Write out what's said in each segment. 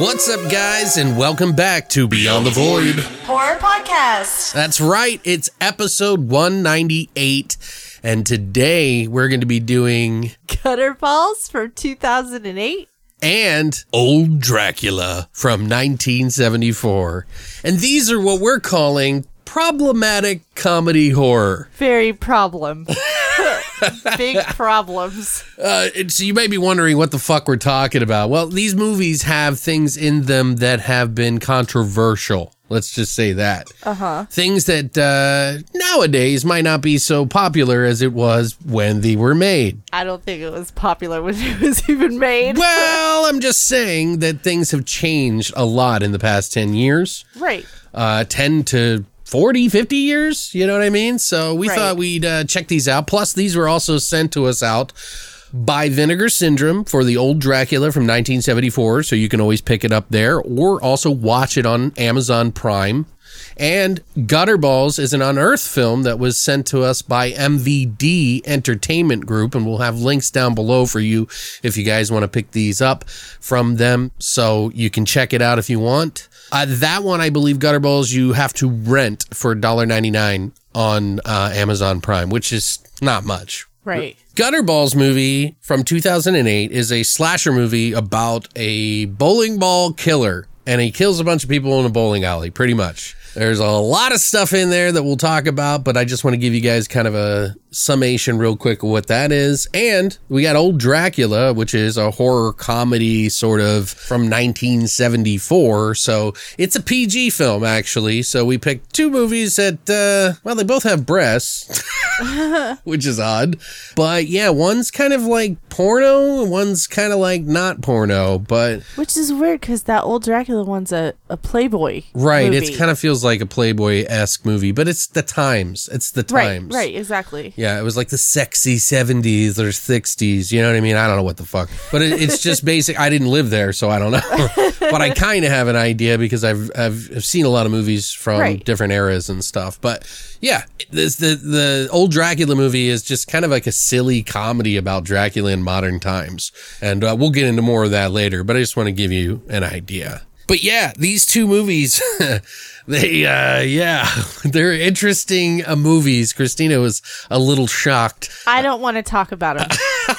What's up, guys, and welcome back to Beyond the Void. Horror podcast. That's right, it's episode 198, and today we're going to be doing Gutter Balls from 2008. and Old Dracula from 1974. And these are what we're calling problematic comedy horror. Very problem. Big problems. Uh, so you may be wondering what the fuck we're talking about. Well, these movies have things in them that have been controversial. Let's just say that. Uh huh. Things that uh, nowadays might not be so popular as it was when they were made. I don't think it was popular when it was even made. Well, I'm just saying that things have changed a lot in the past 10 years. right. uh, 10 to 40, 50 years. You know what I mean? So we Right. thought we'd uh, check these out. Plus, these were also sent to us out by Vinegar Syndrome for the old Dracula from 1974. So you can always pick it up there or also watch it on Amazon Prime. And Gutterballs is an unearthed film that was sent to us by MVD Entertainment Group, and we'll have links down below for you if you guys want to pick these up from them. So you can check it out if you want. Uh, that one, I believe, Gutterballs, you have to rent for $1.99 on uh, Amazon Prime, which is not much. Right. Gutterballs movie from 2008 is a slasher movie about a bowling ball killer, and he kills a bunch of people in a bowling alley, pretty much. There's a lot of stuff in there that we'll talk about, but I just want to give you guys kind of a summation real quick of what that is. And we got Old Dracula, which is a horror comedy sort of from 1974. So it's a PG film, actually. So we picked two movies that, uh, well, they both have breasts which is odd. But yeah, one's kind of like porno, one's kind of like not porno. But Which is weird because that old Dracula one's a, a Playboy. right, movie. it kind of feels like a Playboy esque movie, but it's the times. It's the Right, times. right, exactly. Yeah, it was like the sexy 70s or 60s. You know what I mean? I don't know what the fuck. But it, it's just basic. I didn't live there, so I don't know. but I kind of have an idea because I've, I've, I've seen a lot of movies from Right. different eras and stuff. But yeah, this, the, the old Dracula movie is just kind of like a silly comedy about Dracula in modern times. And uh, we'll get into more of that later, but I just want to give you an idea. But yeah, these two movies, they, uh, yeah, they're interesting uh, movies. Christina was a little shocked. I don't want to talk about them.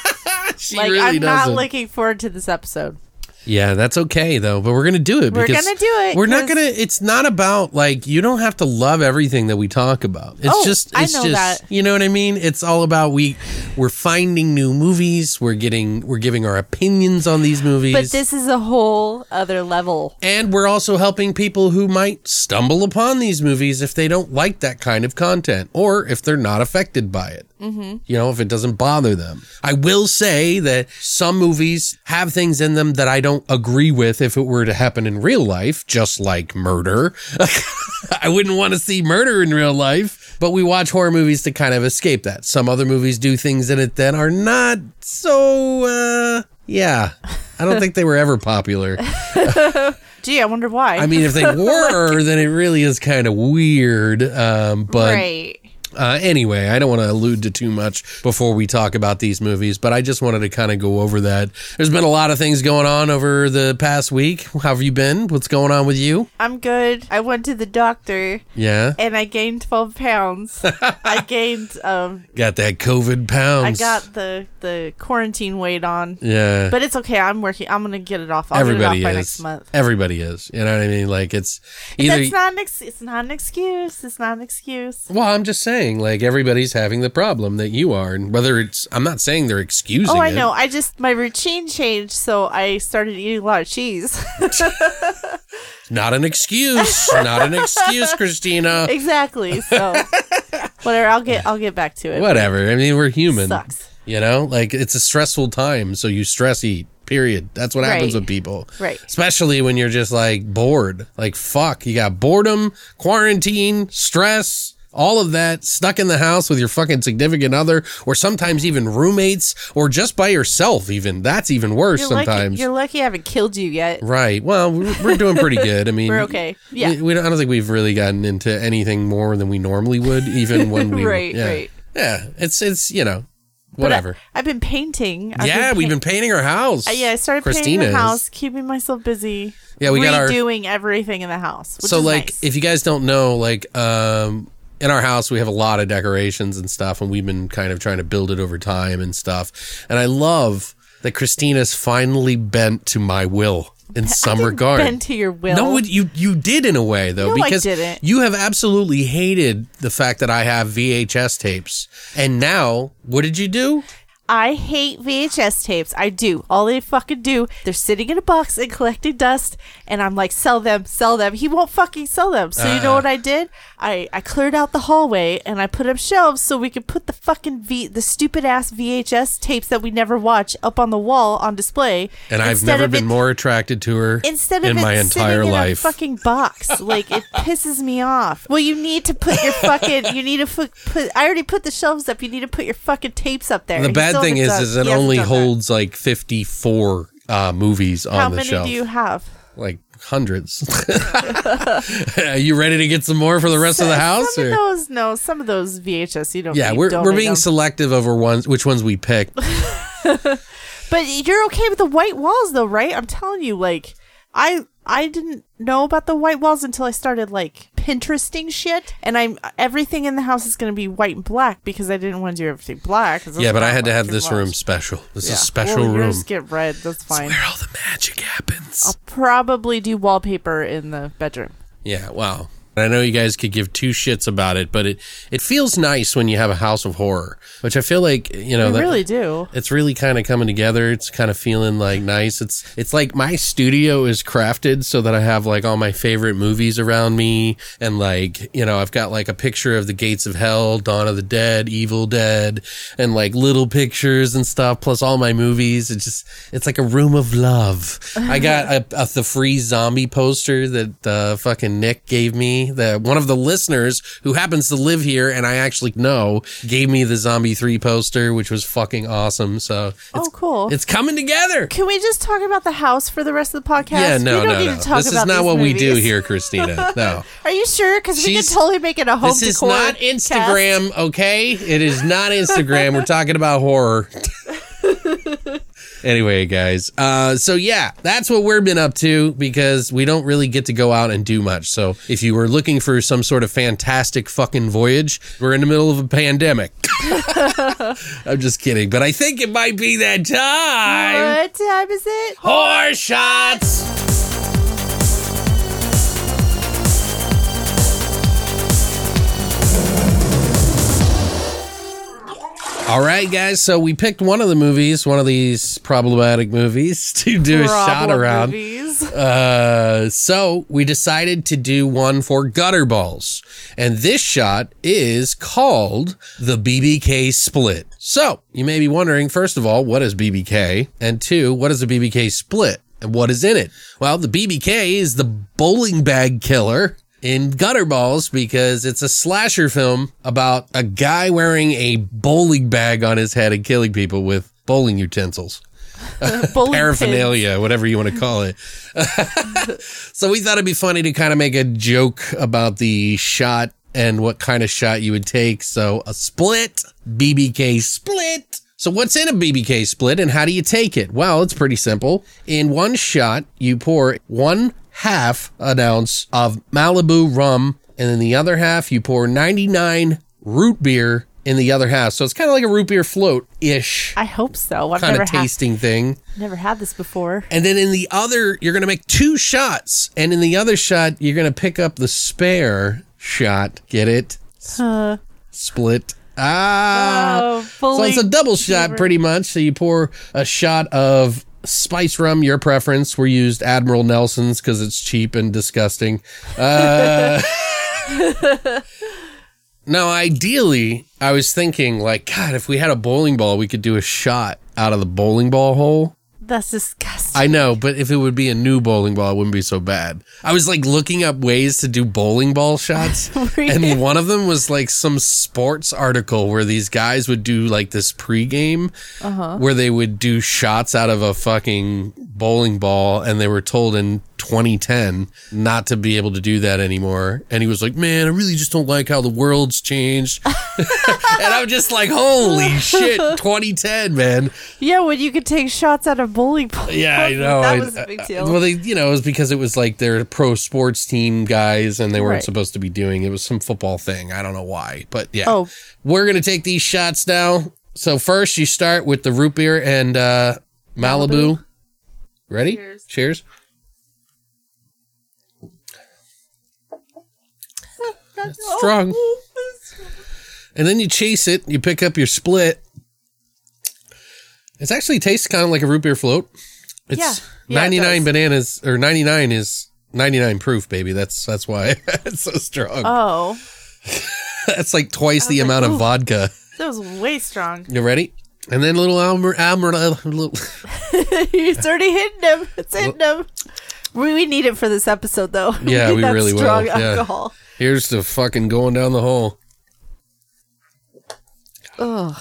She like, really I'm not doesn't. looking forward to this episode. Yeah, that's okay though. But we're gonna do it. We're gonna do it, We're not 'cause- gonna. It's not about like you don't have to love everything that we talk about. It's Oh, just. I It's know just. that. You know what I mean? It's all about we. We're finding new movies. We're getting. We're giving our opinions on these movies. But this is a whole other level. and we're also helping people who might stumble upon these movies if they don't like that kind of content or if they're not affected by it. Mm-hmm. You know, if it doesn't bother them. I will say that some movies have things in them that I don't agree with if it were to happen in real life, just like murder. I wouldn't want to see murder in real life, but we watch horror movies to kind of escape that. Some other movies do things in it that are not so, uh, yeah. I don't think they were ever popular. Gee, I wonder why. I mean, if they were, then it really is kind of weird. Um, but right. Uh, anyway, I don't want to allude to too much before we talk about these movies, but I just wanted to kind of go over that. There's been a lot of things going on over the past week. How have you been? What's going on with you? I'm good. I went to the doctor Yeah, and I gained 12 pounds. I gained, um, got that COVID pounds. I got the, the quarantine weight on. yeah, But it's okay. I'm working. I'm going to get it off. I'll everybody off by is. next month. Everybody is. You know what I mean? Like it's either. That's not an ex- it's not an excuse. It's not an excuse. well, I'm just saying, like everybody's having the problem that you are, and whether it's, I'm not saying they're excusing. Oh, I it. know. I just my routine changed, so I started eating a lot of cheese. Not an excuse. not an excuse, Christina. exactly. So whatever. I'll get I'll get back to it. Whatever. I mean, we're human. Sucks. You know, like it's a stressful time, so you stress eat. Period. That's what happens Right. with people. Right. Especially when you're just like bored. Like fuck, you got boredom, quarantine, stress, all of that stuck in the house with your fucking significant other or sometimes even roommates or just by yourself even. That's even worse You're sometimes. lucky. You're lucky I haven't killed you yet. Right. Well, we're, we're doing pretty good. I mean, We're okay. Yeah. We, we don't, I don't think we've really gotten into anything more than we normally would, even when we. Right, yeah. right. Yeah. It's it's you know But I- whatever. I've been painting. I've yeah, we've paint- been painting our house. Uh, yeah, I started Christina painting the house, keeping myself busy. Yeah, we got our- redoing everything in the house. Which so like nice. if you guys don't know like um in our house we have a lot of decorations and stuff and we've been kind of trying to build it over time and stuff and i love that christina's finally bent to my will in some didn't regard bend to your will. no you you did in a way though No, I because didn't. you have absolutely hated the fact that i have vhs tapes and now what did you do I hate VHS tapes. I do. All they fucking do, they're sitting in a box and collecting dust, and I'm like, sell them, sell them. He won't fucking sell them. So you Uh. know what I did? I, I cleared out the hallway and I put up shelves so we could put the fucking V the stupid ass VHS tapes that we never watch up on the wall on display. and i've never been it- more attracted to her Instead of in my entire in life a fucking box, like it pisses me off. Well, you need to put your fucking. You need to put, put. I already put the shelves up. You need to put your fucking tapes up there. The bad still thing is, is it only done that. holds like 54 uh, movies on How the many do you have? like hundreds. Are you ready to get some more for the rest of the house? Some or- of those, no, some of those VHS you don't. yeah, we're we're being them. selective over ones which ones we pick. But you're okay with the white walls, though, right? I'm telling you, like, I I didn't know about the white walls until I started like Pinteresting shit, and I'm everything in the house is going to be white and black because I didn't want to do everything black. yeah, but I had to have this room special. This is Yeah. a special well, room. Get red. That's fine. Where all the magic happens. I'll probably do wallpaper in the bedroom. Yeah, wow. I know you guys could give two shits about it, but it it feels nice when you have a house of horror, which I feel like you know I that- really do. it's really kind of coming together. It's kind of feeling like nice. It's it's like my studio is crafted so that I have like all my favorite movies around me and like, you know, I've got like a picture of the Gates of Hell, Dawn of the Dead, Evil Dead and like little pictures and stuff plus all my movies. It's just it's like a room of love. I got a, a the free zombie poster that uh, fucking Nick gave me. That one of the listeners who happens to live here and I actually know gave me the Zombie 3 poster, which was fucking awesome. So it's, Oh, cool. it's coming together. Can we just talk about the house for the rest of the podcast? Yeah, no, no, need no. to talk This is not what we do here, Christina. No. Are you sure? Because we She's- totally make it a home This is not cast. Instagram, okay? It is not Instagram. We're talking about horror. anyway, guys. Uh, so yeah, that's what we've been up to because we don't really get to go out and do much. So if you were looking for some sort of fantastic fucking voyage, we're in the middle of a pandemic. I'm just kidding, but I think it might be that time. What time is it? Horror shots. All right, guys. So we picked one of the movies, one of these problematic movies, to do a shot around. Uh, so we decided to do one for gutter balls, and this shot is called the BBK split. So you may be wondering, first of all, what is BBK, and two, what is a BBK split, and what is in it? Well, the BBK is the bowling bag killer in gutter balls because it's a slasher film about a guy wearing a bowling bag on his head and killing people with bowling utensils Bowling paraphernalia, whatever you want to call it. so we thought it'd be funny to kind of make a joke about the shot and what kind of shot you would take. So a split, BBK split. So what's in a BBK split and how do you take it? Well, it's pretty simple. In one shot, you pour one half an ounce of Malibu rum, and then the other half, you pour 99 root beer in the other half. So it's kind of like a root beer float ish I hope so. I've kind of tasting thing. never had this before. And then in the other, you're going to make two shots. And in the other shot, you're going to pick up the spare shot. Get it? Uh, Split. Ah. oh, so it's a double shot pretty much. So you pour a shot of spice rum, your preference. We used Admiral Nelson's because it's cheap and disgusting. Uh, now, ideally, I was thinking, like, God, if we had a bowling ball, we could do a shot out of the bowling ball hole. That's disgusting. I know, but if it would be a new bowling ball, it wouldn't be so bad. I was like looking up ways to do bowling ball shots, and one of them was like some sports article where these guys would do like this pregame Uh-huh. where they would do shots out of a fucking bowling ball, and they were told in 2010 not to be able to do that anymore. And he was like, "Man, I really just don't like how the world's changed." and I'm just like, "Holy shit, 2010, man!" yeah, when you could take shots at a bowling balls. Yeah, I know. that I- was a big I- deal. well, they, you know, it was because it was like their pro sports team guys, and they weren't Right. supposed to be doing. It was some football thing. I don't know why, but yeah. Oh. we're gonna take these shots now. So first, you start with the root beer and uh, Malibu. Ready? Cheers. Cheers. That's strong. And then you chase it. You pick up your split. It actually tastes kind of like a root beer float. It's Yeah. Yeah, 99 does. bananas or 99 is 99 proof, baby. That's that's why it's so strong. oh, that's like twice the like, amount of vodka. that was way strong. You ready? And then little Almer, Almer, little, He's already hitting him. It's hitting him. We, we need it for this episode, though. Yeah, need we that really will. strong Yeah. Here's the fucking going down the hole. Ugh.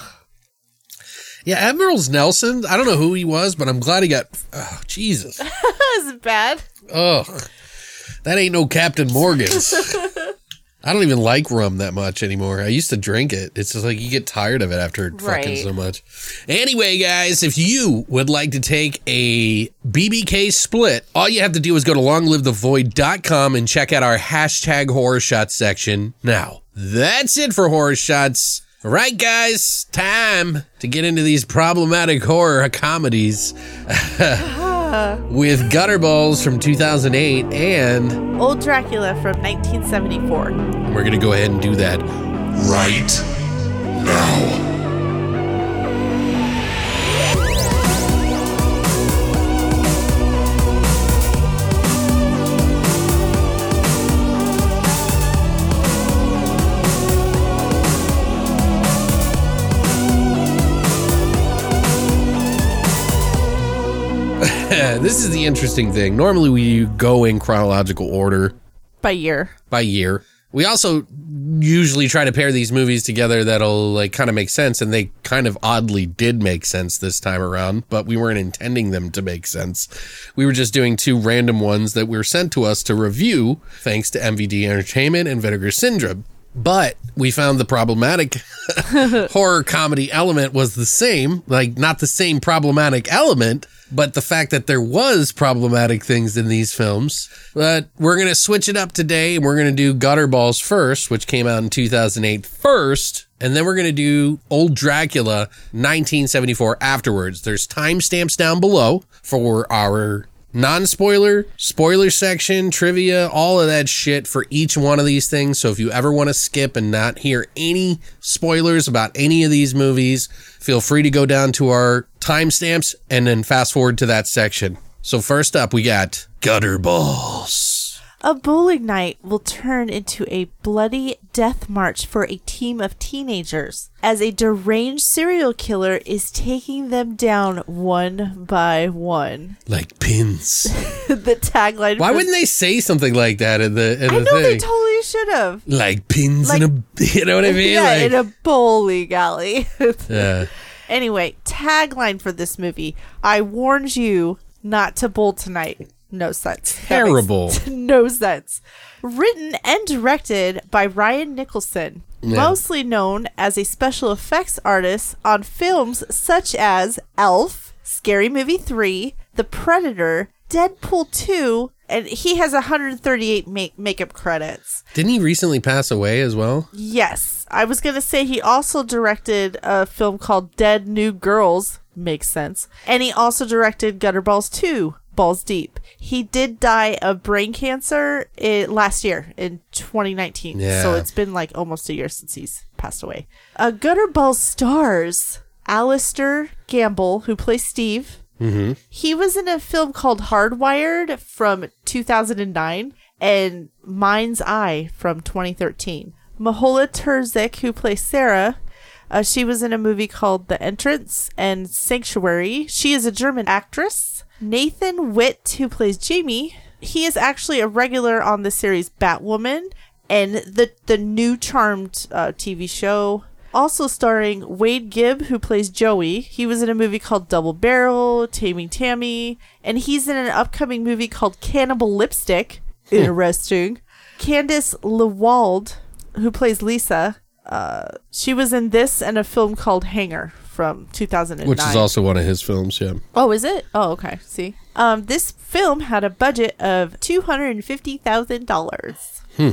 Yeah, Admiral's Nelson. I don't know who he was, but I'm glad he got. Oh, Jesus. That wasn't bad. Ugh. That ain't no Captain Morgan's. I don't even like rum that much anymore. I used to drink it. It's just like you get tired of it after fucking so much. Anyway, guys, if you would like to take a BBK split, all you have to do is go to longlivethevoid.com and check out our hashtag horror shots section. Now, that's it for horror shots. All right, guys, time to get into these problematic horror comedies Uh-huh. with Gutterballs from 2008 and Old Dracula from 1974. We're going to go ahead and do that. Right now. This is the interesting thing. Normally, we go in chronological order By year. by year. We also usually try to pair these movies together that'll like kind of make sense, and they kind of oddly did make sense this time around, but we weren't intending them to make sense. We were just doing two random ones that were sent to us to review, thanks to MVD Entertainment and Vinegar Syndrome. But we found the problematic horror comedy element was the same, like not the same problematic element, but the fact that there was problematic things in these films. But we're going to switch it up today and we're going to do Gutterballs first, which came out in 2008 first, and then we're going to do Old Dracula 1974 afterwards. There's timestamps down below for our non-spoiler, spoiler section, trivia, all of that shit for each one of these things. So if you ever want to skip and not hear any spoilers about any of these movies, feel free to go down to our timestamps and then fast forward to that section. So first up, we got Gutter Balls. A bowling night will turn into a bloody death march for a team of teenagers as a deranged serial killer is taking them down one by one. Like pins. the tagline. Why for- wouldn't they say something like that in the in I the know they totally should have. like pins Like- in a you know what I mean? yeah, like, in a bowling alley. yeah. anyway, tagline for this movie: I warned you not to bowl tonight. No sense. Terrible. no sense. Written and directed by Ryan Nicholson, mostly known as a special effects artist on films such as Elf, Scary Movie 3, The Predator, Deadpool 2, and he has 138 make- makeup credits. Didn't he recently pass away as well? Yes, I was going to say he also directed a film called Dead New Girls. Makes sense. And he also directed Gutterballs 2, Balls Deep. He did die of brain cancer i last year in 2019. So it's been like almost a year since he's passed away. Uh, Gutterballs stars Alastair Gamble, who plays Steve. Mm-hmm. He was in a film called Hardwired from 2009 and Mind's Eye from 2013. Mahola Terzic, who plays Sarah, uh, she was in a movie called The Entrance and Sanctuary. She is a German actress. Nathan Witt, who plays Jamie, he is actually a regular on the series Batwoman and the the new Charmed uh, TV show. Also starring Wade Gibb, who plays Joey. He was in a movie called Double Barrel, Taming Tammy, and he's in an upcoming movie called Cannibal Lipstick. Interesting. Candice LeWald, who plays Lisa, uh, she was in this and a film called Hanger from 2009. Which is also one of his films, yeah. Oh, is it? Oh, okay. See, um, this film had a budget of two hundred and fifty thousand dollars. Hmm.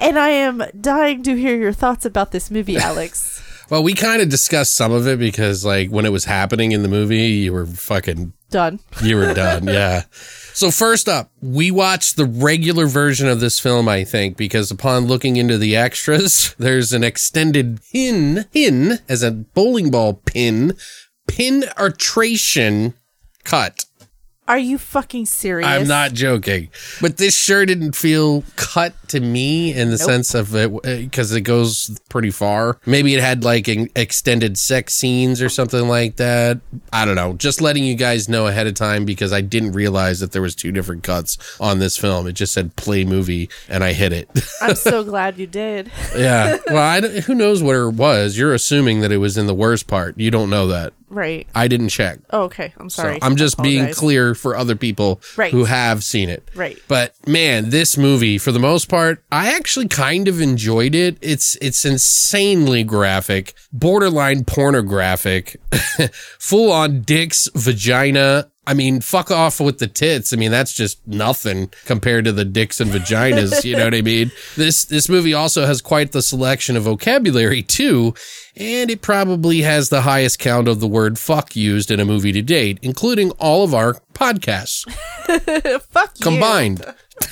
And I am dying to hear your thoughts about this movie, Alex. Well, we kind of discussed some of it because, like, when it was happening in the movie, you were fucking, Done. you were done. yeah. So, first up, we watched the regular version of this film, I think, because upon looking into the extras, there's an extended pin, pin, as a bowling ball pin, pin arbitration cut. Are you fucking serious? I'm not joking. But this sure didn't feel cut to me in the sense of it uh, because it goes pretty far. Maybe it had like an extended sex scenes or something like that. I don't know. Just letting you guys know ahead of time because I didn't realize that there was two different cuts on this film. It just said play movie and I hit it. I'm so glad you did. yeah. Well, who knows where it was? You're assuming that it was in the worst part. You don't know that. Right. I didn't check. Oh, okay. I'm So sorry. I'm just being clear for other people Right. who have seen it. Right. But man, this movie, for the most part, I actually kind of enjoyed it. It's it's insanely graphic, borderline pornographic, full on dicks, vagina. I mean, fuck off with the tits. I mean, that's just nothing compared to the dicks and vaginas. you know what I mean? This this movie also has quite the selection of vocabulary too, and it probably has the highest count of the word fuck used in a movie to date, including all of our podcasts Fuck you. combined.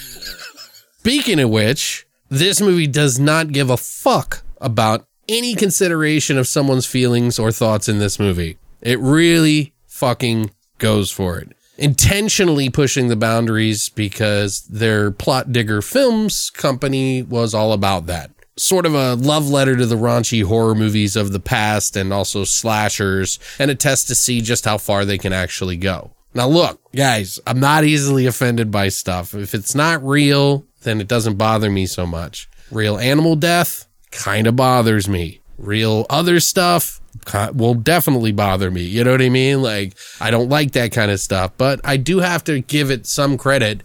Speaking of which, this movie does not give a fuck about any consideration of someone's feelings or thoughts in this movie. It really fucking goes for it. Intentionally pushing the boundaries because their Plotdigger Films company was all about that. Sort of a love letter to the raunchy horror movies of the past and also slashers, and a test to see just how far they can actually go. Now, look, guys, I'm not easily offended by stuff. If it's not real, then it doesn't bother me so much. Real animal death kind of bothers me. Real other stuff will definitely bother me. You know what I mean? Like, I don't like that kind of stuff, but I do have to give it some credit.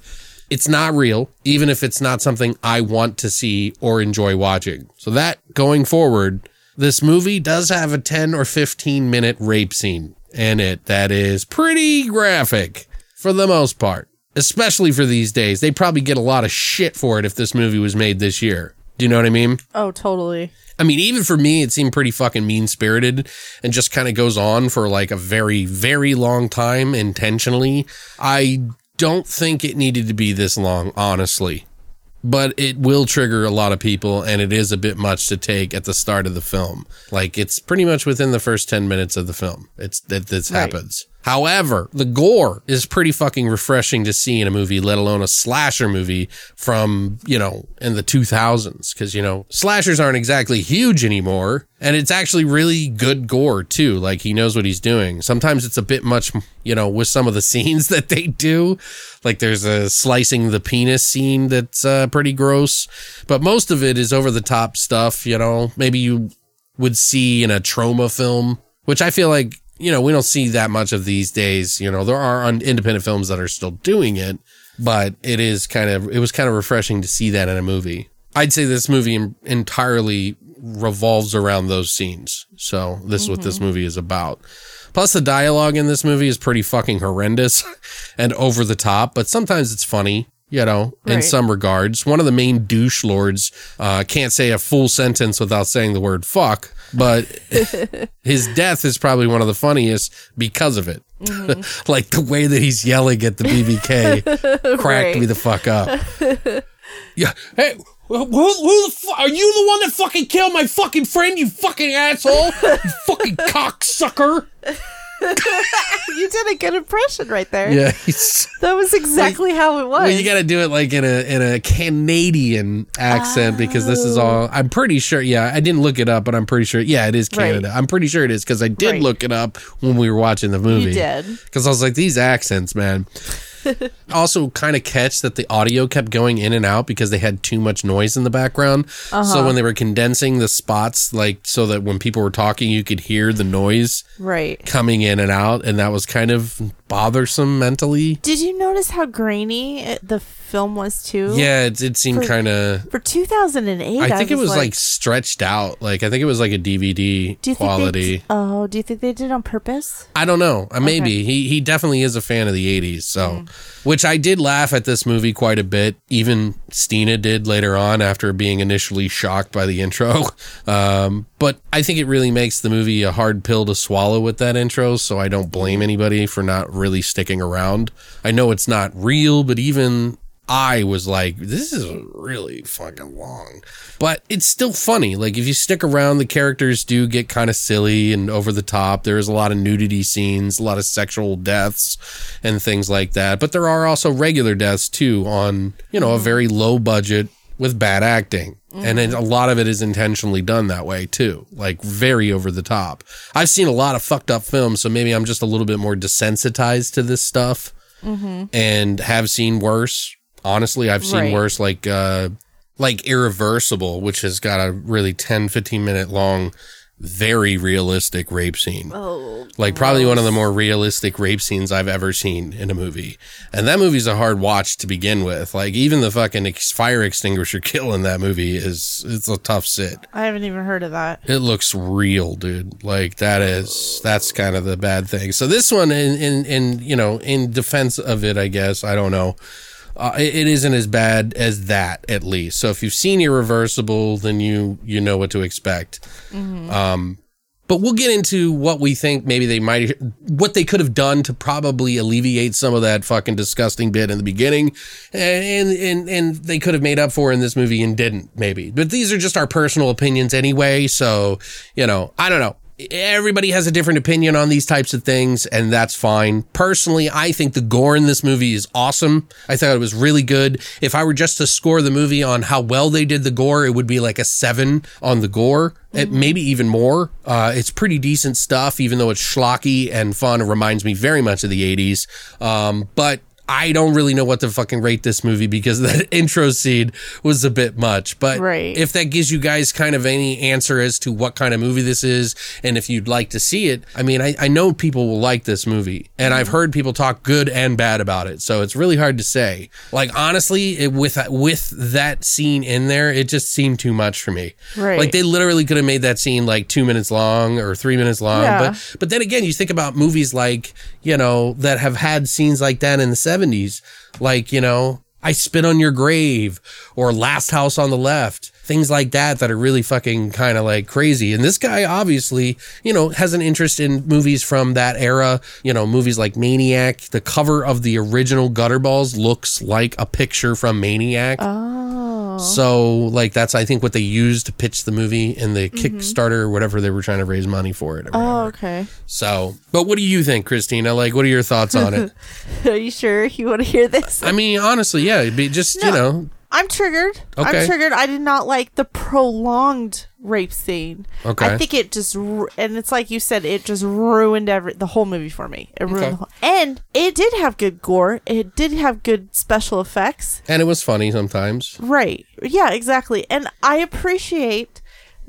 It's not real, even if it's not something I want to see or enjoy watching. So, that going forward, this movie does have a 10 or 15 minute rape scene in it that is pretty graphic for the most part, especially for these days. They probably get a lot of shit for it if this movie was made this year. Do you know what I mean? Oh, totally. I mean, even for me, it seemed pretty fucking mean spirited and just kind of goes on for like a very, very long time intentionally. I don't think it needed to be this long, honestly. But it will trigger a lot of people, and it is a bit much to take at the start of the film. Like it's pretty much within the first ten minutes of the film. It's that this Right. happens. However, the gore is pretty fucking refreshing to see in a movie, let alone a slasher movie from, you know, in the 2000s. Cause, you know, slashers aren't exactly huge anymore. And it's actually really good gore too. Like he knows what he's doing. Sometimes it's a bit much, you know, with some of the scenes that they do. Like there's a slicing the penis scene that's uh, pretty gross. But most of it is over the top stuff, you know, maybe you would see in a Troma film, which I feel like, you know, we don't see that much of these days. You know, there are un- independent films that are still doing it, but it is kind of it was kind of refreshing to see that in a movie. I'd say this movie en- entirely revolves around those scenes. So this is what this mm-hmm. movie is about. Plus the dialogue in this movie is pretty fucking horrendous and over the top, but sometimes it's funny. You know, in Right. some regards, one of the main douche lords uh, can't say a full sentence without saying the word fuck, but his death is probably one of the funniest because of it. like the way that he's yelling at the BBK cracked Right. me the fuck up. yeah. Hey, who, who the fuck? Are you the one that fucking killed my fucking friend, you fucking asshole? You fucking cocksucker. You did a good impression right there. Yeah. That was exactly how it was. well, you got to do it like in a in a Canadian accent because this is all. I'm pretty sure. Yeah, I didn't look it up, but I'm pretty sure. Yeah, it is Right. Canada. I'm pretty sure it is because I did Right. look it up when we were watching the movie. you did. because I was like, these accents, man. Also, kind of catch that the audio kept going in and out because they had too much noise in the background. Uh-huh. So when they were condensing the spots, like so that when people were talking, you could hear the noise Right. coming in and out, and that was kind of bothersome mentally. Did you notice how grainy it, the film was too? Yeah, it, it seemed kind of. For 2008, I think it was like, stretched out. Like I think it was like a DVD do you quality. Think they, oh, do you think they did it on purpose? I don't know. Uh, Maybe he he definitely is a fan of the '80s. So, which I did laugh at this movie quite a bit. Even Stina did later on after being initially shocked by the intro. Um, but I think it really makes the movie a hard pill to swallow with that intro. So I don't blame anybody for not really sticking around. I know it's not real, but even I was like, this is really fucking long. But it's still funny. Like, if you stick around, the characters do get kind of silly and over the top. There's a lot of nudity scenes, a lot of sexual deaths, and things like that. But there are also regular deaths, too, on, you know, a very low budget with bad acting. And then a lot of it is intentionally done that way, too. Like, very over the top. I've seen a lot of fucked up films, so maybe I'm just a little bit more desensitized to this stuff and have seen worse. Honestly, I've seen Right. worse like uh like Irreversible, which has got a really 10 15 minute long very realistic rape scene. Oh, Like probably one of the more realistic rape scenes I've ever seen in a movie. And that movie's a hard watch to begin with. Like even the fucking ex- fire extinguisher kill in that movie is it's a tough sit. I haven't even heard of that. It looks real, dude. Like that is that's kind of the bad thing. So this one, in in, in you know, in defense of it, I guess I don't know. Uh, it, it isn't as bad as that, at least. So if you've seen Irreversible, then you you know what to expect. Um, but we'll get into what we think maybe they might, what they could have done to probably alleviate some of that fucking disgusting bit in the beginning, and and and they could have made up for in this movie and didn't maybe. But these are just our personal opinions anyway. So you know, I don't know. Everybody has a different opinion on these types of things, and that's fine. Personally, I think the gore in this movie is awesome. I thought it was really good. If I were just to score the movie on how well they did the gore, it would be like a seven on the gore. It, maybe even more. Uh, it's pretty decent stuff, even though it's schlocky and fun. It reminds me very much of the 80s. Um, but I don't really know what to fucking rate this movie because that intro scene was a bit much. But Right. if that gives you guys kind of any answer as to what kind of movie this is and if you'd like to see it, I mean, I, I know people will like this movie and I've heard people talk good and bad about it. So it's really hard to say. Like, honestly, it, with, with that scene in there, it just seemed too much for me. Right. Like, they literally could have made that scene like two minutes long or three minutes long. Yeah. But, but then again, you think about movies like, you know, that have had scenes like that in the 70s, like, you know, I Spit on Your Grave or Last House on the Left, things like that that are really fucking kind of like crazy. And this guy obviously, you know, has an interest in movies from that era, you know, movies like Maniac. The cover of the original Gutterballs looks like a picture from Maniac. Oh. So, like, that's, I think, what they used to pitch the movie in the mm-hmm. Kickstarter or whatever they were trying to raise money for it. Or Oh, okay. So, but what do you think, Christina? Like, what are your thoughts on it? Are you sure you want to hear this? I mean, honestly, yeah, it'd be just, you know, I'm triggered. Okay. I'm triggered. I did not like the prolonged rape scene. Okay. I think it just and it's like you said, it just ruined every the whole movie for me. It ruined Okay. the whole, and it did have good gore. It did have good special effects. and it was funny sometimes. Right. Yeah, exactly. And I appreciate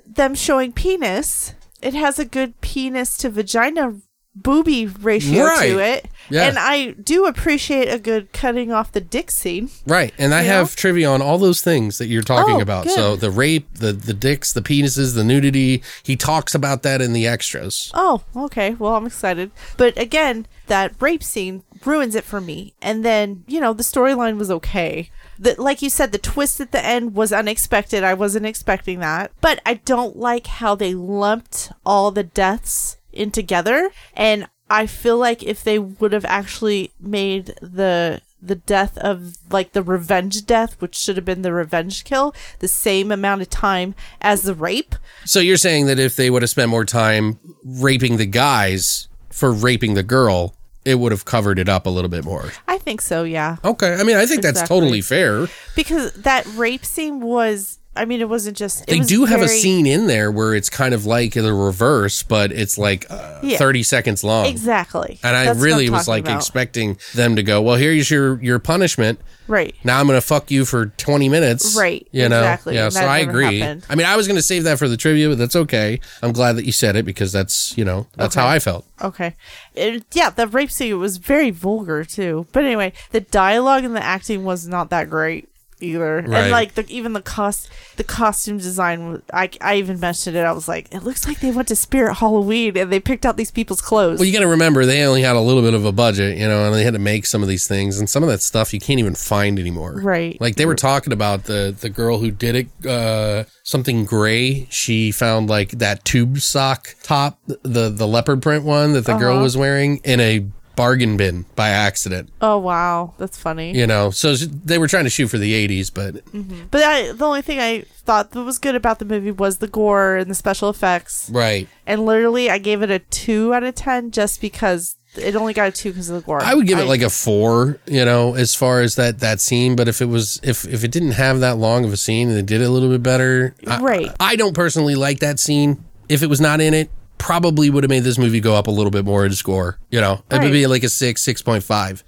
them showing penis. It has a good penis to vagina booby ratio Right. to it. Yeah. And I do appreciate a good cutting off the dick scene. Right. And I have know? trivia on all those things that you're talking Oh, about. good. So the rape, the the dicks, the penises, the nudity. He talks about that in the extras. Oh, okay. Well, I'm excited. But again, that rape scene ruins it for me. And then, you know, the storyline was okay. The, like you said, the twist at the end was unexpected. I wasn't expecting that. But I don't like how they lumped all the deaths in together. And I feel like if they would have actually made the the death of like the revenge death, which should have been the revenge kill, the same amount of time as the rape, So you're saying that if they would have spent more time raping the guys for raping the girl, it would have covered it up a little bit more. I think so, yeah. Okay. I mean, I think that's totally fair. because that rape scene was i mean it wasn't just it They was do have a scene in there where it's kind of like the reverse, but it's like uh, Yeah. 30 seconds long. exactly And I That's really was like about. expecting them to go, well, here's your your punishment. right Now I'm going to fuck you for 20 minutes. Right, You know? exactly, Yeah. So I agree. happened. I mean, I was going to save that for the trivia, but that's okay. I'm glad that you said it because that's, you know, that's Okay. how I felt. okay It- yeah the rape scene was very vulgar too but anyway the dialogue and the acting was not that great either Right. and like the even the cost the costume design I, I even mentioned it i was like it looks like they went to spirit halloween and they picked out these people's clothes Well, you got to remember they only had a little bit of a budget, you know, and they had to make some of these things, and some of that stuff you can't even find anymore. Right. Like they were talking about the the girl who did it, uh, something gray. She found like that tube sock top, the the leopard print one that the girl Uh-huh. was wearing in a bargain bin by accident. oh wow that's funny You know, so they were trying to shoot for the '80s, but mm-hmm. but I, the only thing i thought that was good about the movie was the gore and the special effects right. and literally I gave it a two out of ten just because it only got a two because of the gore. I would give it like a four, you know, as far as that that scene. But if it was if if it didn't have that long of a scene and they did it a little bit better, I- Right. I, don't personally like that scene. If it was not in it, probably would have made this movie go up a little bit more in score. You know, it would be like a six, six point five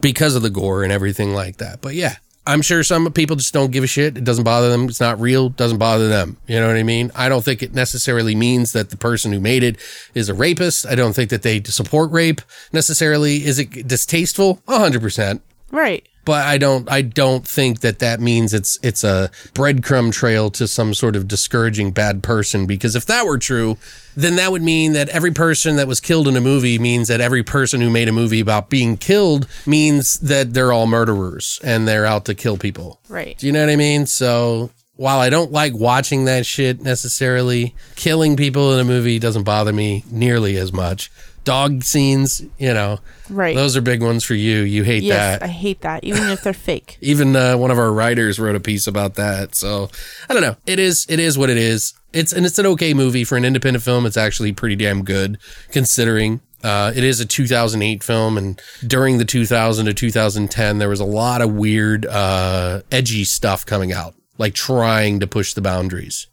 because of the gore and everything like that. But yeah. I'm sure some people just don't give a shit. It doesn't bother them. It's not real. Doesn't bother them. You know what I mean? I don't think it necessarily means that the person who made it is a rapist. I don't think that they support rape necessarily. Is it distasteful? hundred percent. right. But I don't. I don't think that that means it's it's a breadcrumb trail to some sort of discouraging bad person. Because if that were true, then that would mean that every person that was killed in a movie means that every person who made a movie about being killed means that they're all murderers and they're out to kill people. Right. Do you know what I mean? So while I don't like watching that shit necessarily, killing people in a movie doesn't bother me nearly as much. Dog scenes, you know, Right. those are big ones for you. You hate Yes, that. I hate that, even if they're fake. Even uh, one of our writers wrote a piece about that. So I don't know. It is it is what it is. It's and it's an okay movie for an independent film. It's actually pretty damn good considering. Uh, it is a 2008 film, and during the 2000 to 2010, there was a lot of weird, uh, edgy stuff coming out, like trying to push the boundaries.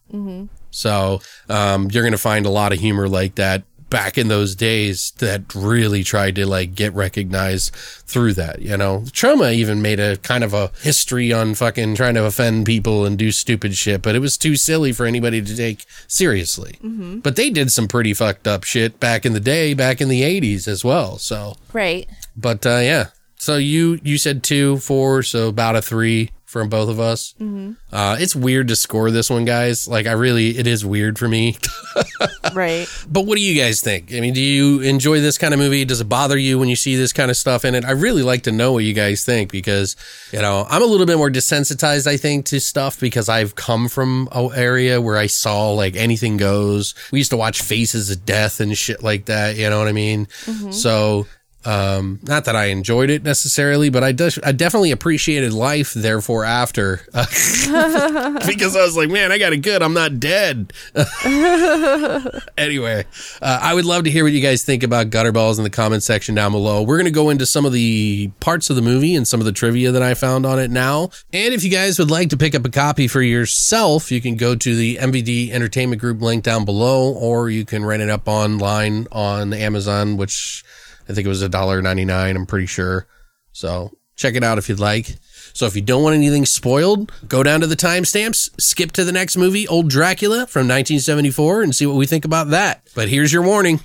So um, you're going to find a lot of humor like that back in those days that really tried to like get recognized through that. You know, Troma even made a kind of a history on fucking trying to offend people and do stupid shit, but it was too silly for anybody to take seriously. But they did some pretty fucked up shit back in the day, back in the 80s as well. So, Right. but uh, yeah. So you you said two, four, so about a three from both of us. Mm-hmm. Uh, it's weird to score this one, guys. Like I really, it is weird for me. Right. But what do you guys think? I mean, do you enjoy this kind of movie? Does it bother you when you see this kind of stuff in it? I really like to know what you guys think because, you know, I'm a little bit more desensitized, I think, to stuff because I've come from an area where I saw like anything goes. We used to watch Faces of Death and shit like that. You know what I mean? So, um, not that I enjoyed it necessarily, but I, des- I definitely appreciated life. Therefore, after because I was like, man, I got it good. I'm not dead. anyway, uh, I would love to hear what you guys think about Gutterballs in the comment section down below. We're going to go into some of the parts of the movie and some of the trivia that I found on it now. And if you guys would like to pick up a copy for yourself, you can go to the MVD Entertainment Group link down below, or you can rent it up online on Amazon, which I think it was $1.99, I'm pretty sure. So check it out if you'd like. So if you don't want anything spoiled, go down to the timestamps, skip to the next movie, Old Dracula from 1974, and see what we think about that. But here's your warning.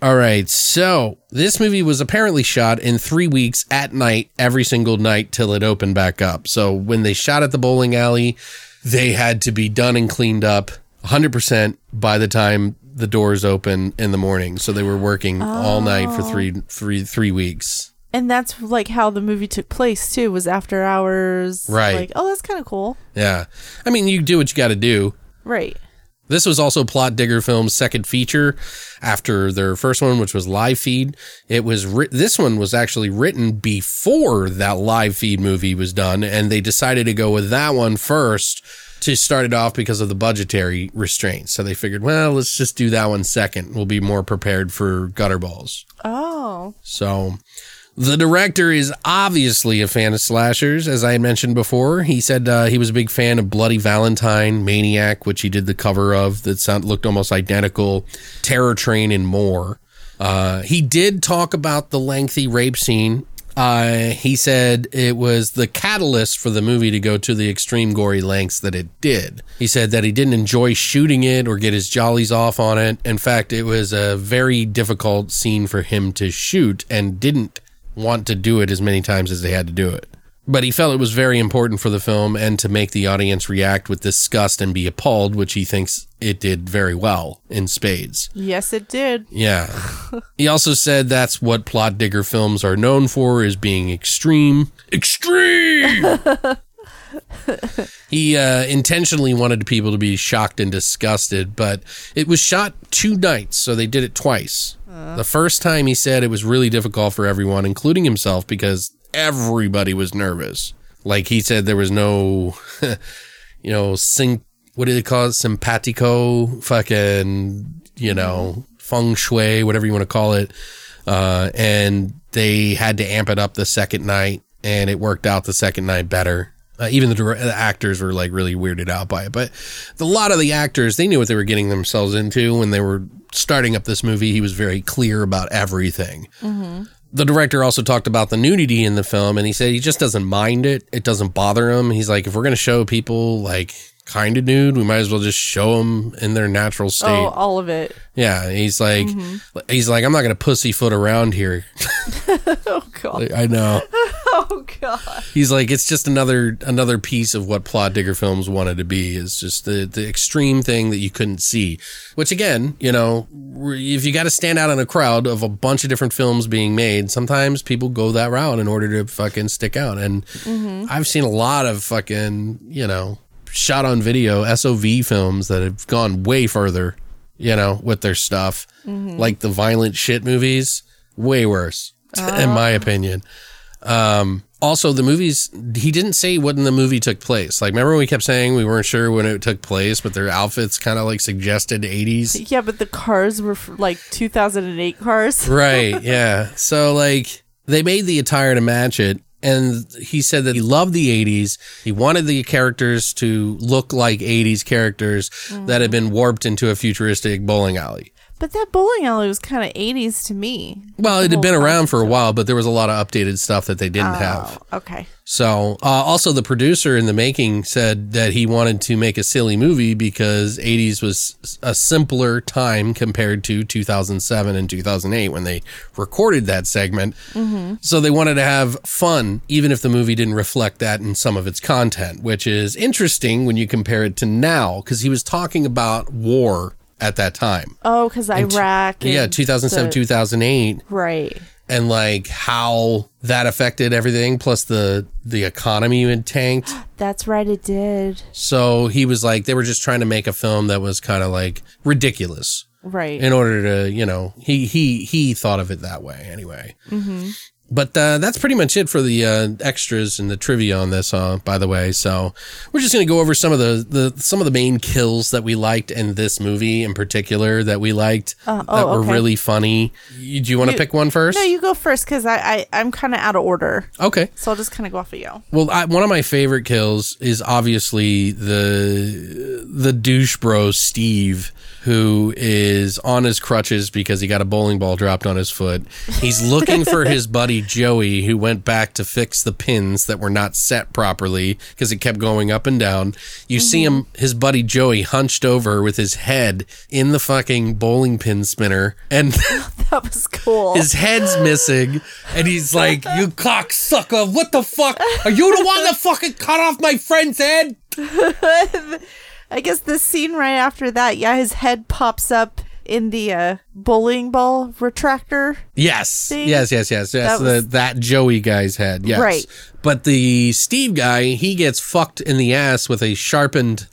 All right. So this movie was apparently shot in three weeks at night, every single night till it opened back up. So when they shot at the bowling alley, they had to be done and cleaned up 100% by the time the doors open in the morning. So they were working all night for oh. three, three, three weeks. And that's like how the movie took place too. Was after hours. Right. Like, oh, that's kind of cool. Yeah. I mean, you do what you got to do. Right. This was also Plotdigger Films' second feature after their first one, which was Live Feed. It was writ- this one was actually written before that Live Feed movie was done, and they decided to go with that one first to start it off because of the budgetary restraints. So they figured, well, let's just do that one second. We'll be more prepared for gutter balls. Oh. So the director is obviously a fan of slashers, as I had mentioned before. He said uh, he was a big fan of Bloody Valentine, Maniac, which he did the cover of that sound, looked almost identical, Terror Train, and more. Uh, he did talk about the lengthy rape scene. Uh, he said it was the catalyst for the movie to go to the extreme gory lengths that it did. He said that he didn't enjoy shooting it or get his jollies off on it. In fact, it was a very difficult scene for him to shoot and didn't want to do it as many times as they had to do it. But he felt it was very important for the film and to make the audience react with disgust and be appalled, which he thinks it did very well in spades. Yes, it did. Yeah. he also said that's what Plotdigger Films are known for is being extreme. Extreme! he uh, intentionally wanted people to be shocked and disgusted, but it was shot two nights, so they did it twice. The first time he said it was really difficult for everyone, including himself, because everybody was nervous. Like he said, there was no, you know, syn- what do they call it? Simpatico, fucking, you know, feng shui, whatever you want to call it. Uh, and they had to amp it up the second night, and it worked out the second night better. Uh, even the, the actors were like really weirded out by it, but a lot of the actors they knew what they were getting themselves into when they were starting up this movie. He was very clear about everything. The director also talked about the nudity in the film, and he said he just doesn't mind it. It doesn't bother him. He's like, if we're gonna show people like kind of nude, we might as well just show them in their natural oh, state. Oh, all of it. Yeah, he's like, mm-hmm. he's like, I'm not gonna pussyfoot around here. Oh god. I know. Oh god. He's like, it's just another another piece of what Plotdigger Films wanted to be. Is just the the extreme thing that you couldn't see. Which again, you know, if you got to stand out in a crowd of a bunch of different films being made, sometimes people go that route in order to fucking stick out. And mm-hmm. I've seen a lot of fucking, you know, shot on video SOV films that have gone way further, you know, with their stuff, like the violent shit movies. Way worse, in my opinion. Um, also, the movies, he didn't say when the movie took place. Like, remember when we kept saying we weren't sure when it took place, but their outfits kind of like suggested 80s? Yeah, but the cars were like 2008 cars. Right. Yeah. So, like, they made the attire to match it. And he said that he loved the 80s. He wanted the characters to look like 80s characters that had mm-hmm. been warped into a futuristic bowling alley. But that bowling alley was kind of 80s to me. Well, it had been around for a while, but there was a lot of updated stuff that they didn't have. Oh, okay. So, uh, also the producer in the making said that he wanted to make a silly movie because 80s was a simpler time compared to 2007 and 2008 when they recorded that segment. So they wanted to have fun, even if the movie didn't reflect that in some of its content, which is interesting when you compare it to now, because he was talking about war at that time. Oh, because Iraq. yeah, and 2007, the- 2008 Right. and like how that affected everything plus the the economy had tanked That's right, it did. so he was like they were just trying to make a film that was kind of like ridiculous Right. in order to you know he he he thought of it that way anyway mm-hmm. But uh, that's pretty much it for the uh, extras and the trivia on this uh, by the way so we're just going to go over some of the, the some of the main kills that we liked in this movie in particular that we liked Uh, that oh, were okay. really funny you, do you want to pick one first no, you go first because I, I, I'm kind of out of order. okay So I'll just kind of go off of you. Well, I, one of my favorite kills is obviously the the douche bro Steve, who is on his crutches because he got a bowling ball dropped on his foot. He's looking for his buddy Joey, who went back to fix the pins that were not set properly because it kept going up and down. You see mm-hmm. him, his buddy Joey, hunched over with his head in the fucking bowling pin spinner, and That was cool. His head's missing, and he's like, "You cocksucker! What the fuck? Are you the one that fucking cut off my friend's head?" I guess the scene right after that, yeah, his head pops up in the uh, bowling ball retractor. Yes, Thing. yes, yes, yes. That's That the was- that Joey guy's head. Yes, Right. But the Steve guy, he gets fucked in the ass with a sharpened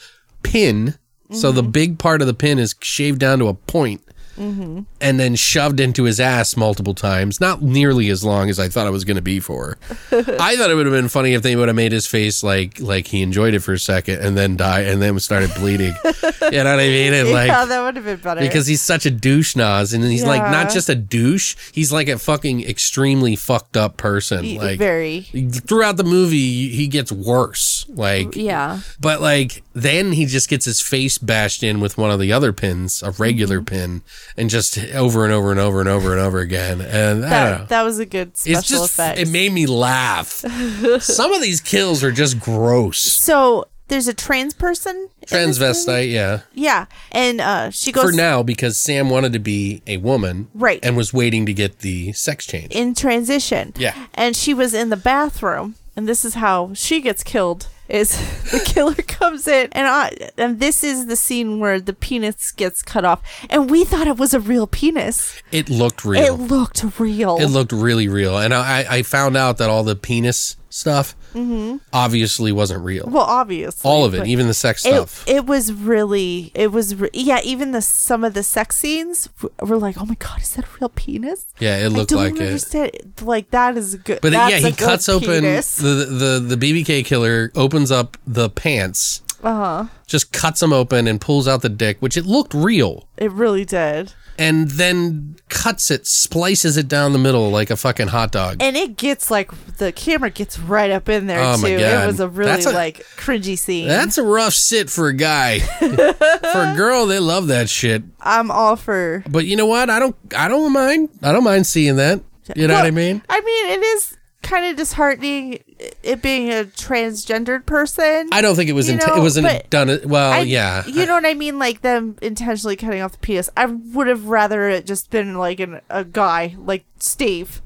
pin. So Mm-hmm. the big part of the pin is shaved down to a point Mm-hmm. and then shoved into his ass multiple times. Not nearly as long as I thought it was going to be for. I thought it would have been funny if they would have made his face like like he enjoyed it for a second and then die and then started bleeding. you know what I mean? And like yeah, that would have been better. because he's such a douche nose and he's like not just a douche he's like a fucking extremely fucked up person He- like very. throughout the movie he gets worse like Yeah. but like then he just gets his face bashed in with one of the other pins a regular Mm-hmm. pin and just over and over and over and over and over again and I don't know. That, that was a good special it's just effect. it made me laugh some of these kills are just gross so there's a trans person. in this movie? transvestite yeah Yeah, and uh, she goes for now because Sam wanted to be a woman, Right. and was waiting to get the sex change. in transition. Yeah. And she was in the bathroom, and this is how she gets killed. Is the killer comes in, and I and this is the scene where the penis gets cut off, and we thought it was a real penis. It looked real It looked real. It looked really real, and I, I found out that all the penis stuff mm-hmm. obviously wasn't real. well, obviously, all of it, even the sex It, stuff. it was really it was re- yeah even the some of the sex scenes were like oh my god is that a real penis yeah, it looked like it. understand. Like that is good. But yeah, he cuts open penis. the, the the BBK killer opens up the pants, Uh huh. just cuts them open and pulls out the dick, which it looked real, It really did, and then cuts it, splices it down the middle like a fucking hot dog. and it gets like the camera gets right up in there Oh too. my God. It was a really That's a- like cringy scene. That's a rough sit for a guy. for a girl, they love that shit. I'm all for. But you know what? I don't. I don't mind. I don't mind seeing that. You know what I Well, mean? I mean, it is kind of disheartening it being a transgendered person. I don't think it was. You know, it wasn't done. Well, I- yeah. You know what I mean? Like them intentionally cutting off the penis. I would have rather it just been like an, a guy, like Steve,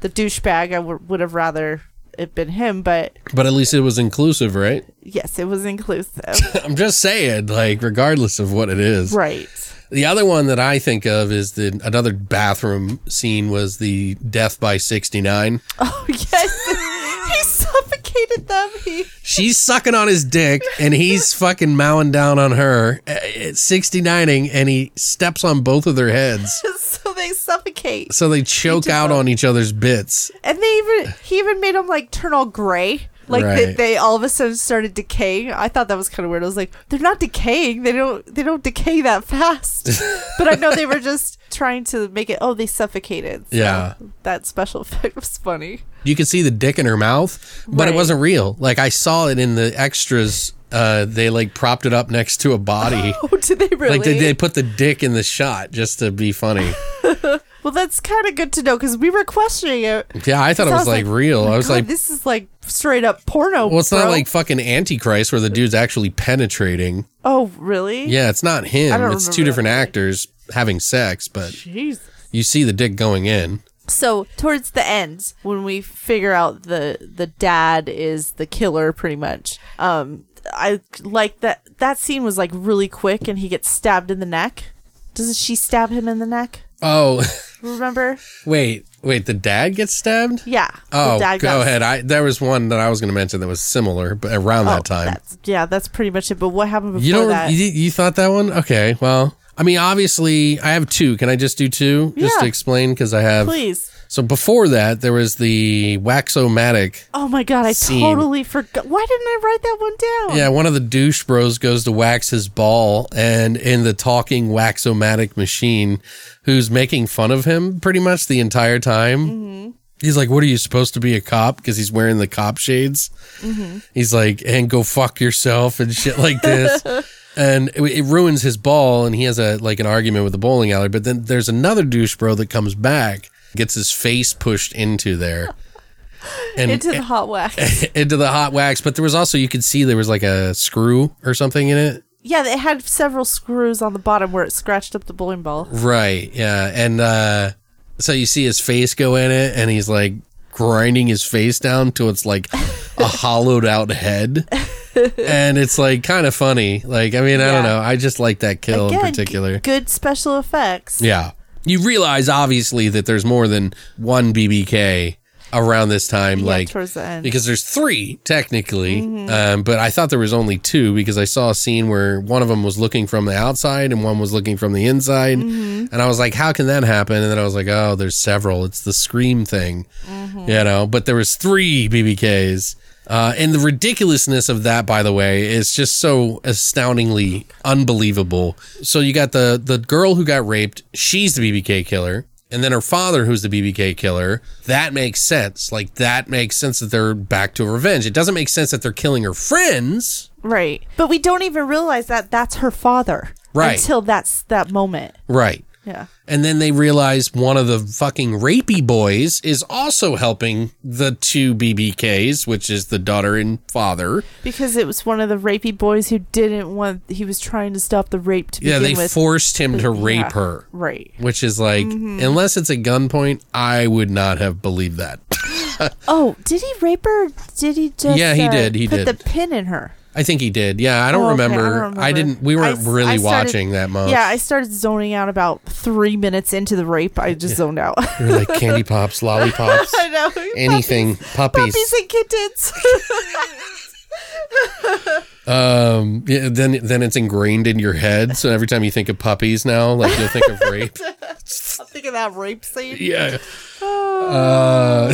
the douchebag. I would would have rather it been him, but But at least it was inclusive, right? yes, it was inclusive. I'm just saying, like, regardless of what it is. right. The other one that I think of is the another bathroom scene was the death by 69. Oh yes, suffocated them. He She's sucking on his dick and he's fucking mowing down on her uh, at 69ing and he steps on both of their heads. so they suffocate, So they choke out on each other's bits. and they even he even made them like turn all gray. Like they, Right. they all of a sudden started decaying. I thought that was kind of weird. I was like, they're not decaying. They don't they don't decay that fast. but I know they were just trying to make it. Oh, they suffocated. So Yeah. that special effect was funny. You could see the dick in her mouth, but it wasn't real. Like I saw it in the extras. Uh, they like propped it up next to a body. Oh, did they really? Like they, they put the dick in the shot just to be funny. Well, that's kind of good to know because we were questioning it. Yeah, I thought it So was like, real. "Oh I was God, like, this is like straight up porno. well, it's not like fucking Antichrist where the dude's actually penetrating. Oh, really? Yeah, it's not I him. don't It's two different that. actors having sex, but Jeez. you see the dick going in. So towards the end, when we figure out the the dad is the killer, pretty much. Um, I like that that scene was like really quick, and he gets stabbed in the neck. Doesn't she stab him in the neck? Oh, Remember? wait, wait. The dad gets stabbed. Yeah. Oh, go got- ahead. I there was one that I was going to mention that was similar, but around Oh, that time. That's, yeah, that's pretty much it. But what happened before You don't. that? You, you thought that one? Okay. Well, I mean, obviously, I have two. Can I just do two, just to explain? Because I have. Please. So before that, there was the Waxomatic. Oh my god, I Scene. totally forgot. Why didn't I write that one down? Yeah, one of the douche bros goes to wax his ball, and in the talking Waxomatic machine, who's making fun of him pretty much the entire time. Mm-hmm. He's like, "What are you supposed to be a cop?" Because he's wearing the cop shades. Mm-hmm. He's like, "And go fuck yourself" and shit like this. and it, it ruins his ball, and he has a like an argument with the bowling alley. But then there's another douche bro that comes back, gets his face pushed into there. And Into the hot wax. into the hot wax, but there was also you could see there was like a screw or something in it. yeah, it had several screws on the bottom where it scratched up the bowling ball. Right. Yeah. And uh So you see his face go in it, and he's like grinding his face down till it's like a hollowed out head. and it's like kind of funny. Like, I mean, I don't know. I just like that kill Again, in particular. g- good special effects. Yeah. You realize obviously that there's more than one BBK around this time, Yeah, like towards the end. because there's three technically, Mm-hmm. um, but I thought there was only two because I saw a scene where one of them was looking from the outside and one was looking from the inside, Mm-hmm. and I was like, how can that happen? And then I was like, oh, there's several. It's the scream thing, Mm-hmm. you know. But there was three BBKs. Uh, and the ridiculousness of that, by the way, is just so astoundingly unbelievable. So you got the the girl who got raped; she's the BBK killer, and then her father, who's the BBK killer. That makes sense. Like that makes sense that they're back to revenge. It doesn't make sense that they're killing her friends. Right. But we don't even realize that that's her father. Right. Until that's that moment. Right. Yeah. And then they realize one of the fucking rapey boys is also helping the two BBKs, which is the daughter and father. Because it was one of the rapey boys who didn't want he was trying to stop the rape to Yeah, begin they forced him to rape Yeah. her. Right. Which is like, Mm-hmm. unless it's a gunpoint, I would not have believed that. Oh, did he rape her? Did he just Yeah, he uh, did, he put did. the pin in her? I think he did. Yeah, I don't, Oh, okay, remember. I I don't remember. didn't. We weren't I really I started- watching that much. Yeah, I started zoning out about three minutes into the rape. I just zoned out. were like candy pops, lollipops, I know. anything, puppies. Puppies and kittens. Um, yeah, then then it's ingrained in your head. So every time you think of puppies now, like you'll think of rape. I'm thinking that rape scene. Yeah. Uh,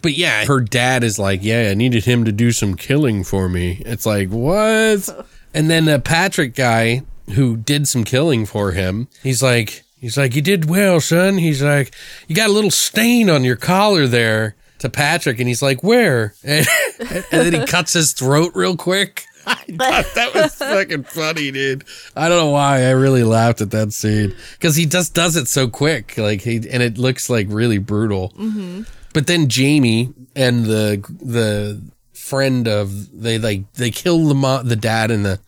but yeah, her dad is like, yeah, I needed him to do some killing for me. It's like, what? And then the Patrick guy who did some killing for him, he's like, he's like, you did well, son. He's like, you got a little stain on your collar there to Patrick. And he's like, where? And, and then he cuts his throat real quick. I thought that was fucking funny, dude. I don't know why. I really laughed at that scene because he just does it so quick, like he and it looks like really brutal. Mm-hmm. But then Jamie and the the friend of they like they kill the mo- the dad and the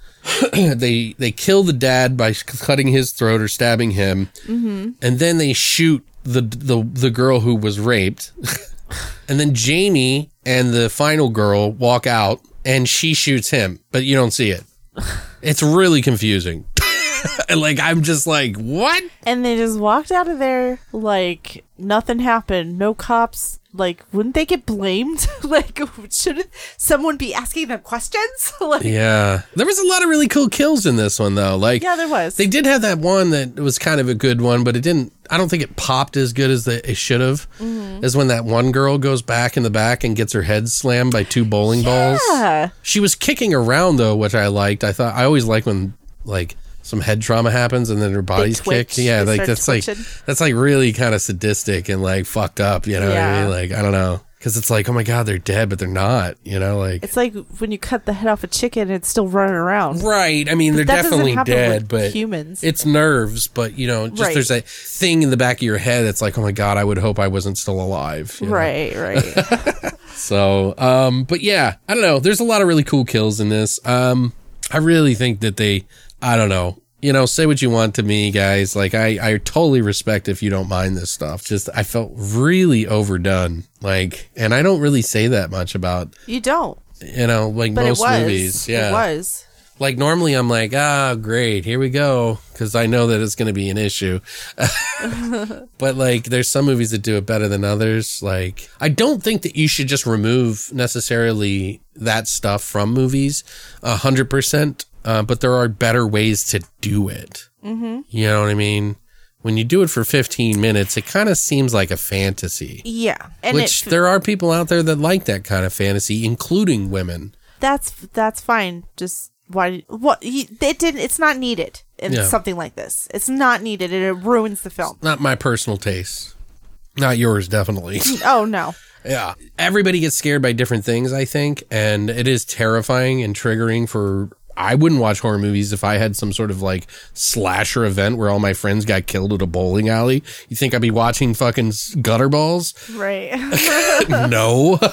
they they kill the dad by cutting his throat or stabbing him, mm-hmm. and then they shoot the the the girl who was raped. And then Jamie and the final girl walk out and she shoots him, but you don't see it. It's really confusing. and like, I'm just like, what? And they just walked out of there like nothing happened. No cops. Like, wouldn't they get blamed? like, shouldn't someone be asking them questions? like, Yeah. There was a lot of really cool kills in this one, though. Like, Yeah, there was. They did have that one that was kind of a good one, but it didn't, I don't think it popped as good as the, it should have. Mm-hmm. Is when that one girl goes back in the back and gets her head slammed by two bowling balls. yeah. She was kicking around though, which I liked. I thought I always like when like some head trauma happens and then her body's twitch. kicked. Yeah, They like that's like that's like really kind of sadistic and like fucked up. You know what I mean? Like I don't know because it's like oh my god they're dead but they're not. You know like It's like when you cut the head off a chicken and it's still running around. right. I mean they're that definitely dead, but humans. It's nerves, but you know just Right. there's a thing in the back of your head that's like oh my god I would hope I wasn't still alive. you know? Right, right. So, um, but yeah, I don't know. There's a lot of really cool kills in this. Um, I really think that they, I don't know, you know, say what you want to me, guys. Like, I, I totally respect if you don't mind this stuff. Just, I felt really overdone. Like, and I don't really say that much about, you don't. you know, like But most movies. Yeah. It was. Like, normally I'm like, ah, great, here we go. Cause I know that it's going to be an issue. but like, there's some movies that do it better than others. Like, I don't think that you should just remove necessarily that stuff from movies a hundred percent. Uh, but there are better ways to do it. Mm-hmm. You know what I mean? When you do it for 15 minutes, it kind of seems like a fantasy. Yeah. And Which it, there are people out there that like that kind of fantasy, including women. that's that's fine. Just why what it didn't it's not needed in Yeah. something like this. It's not needed and it ruins the film. Not my personal taste. Not yours, definitely. Oh no. Yeah. Everybody gets scared by different things, I think, and it is terrifying and triggering for I wouldn't watch horror movies if I had some sort of like slasher event where all my friends got killed at a bowling alley. You think I'd be watching fucking gutter balls? Right. no.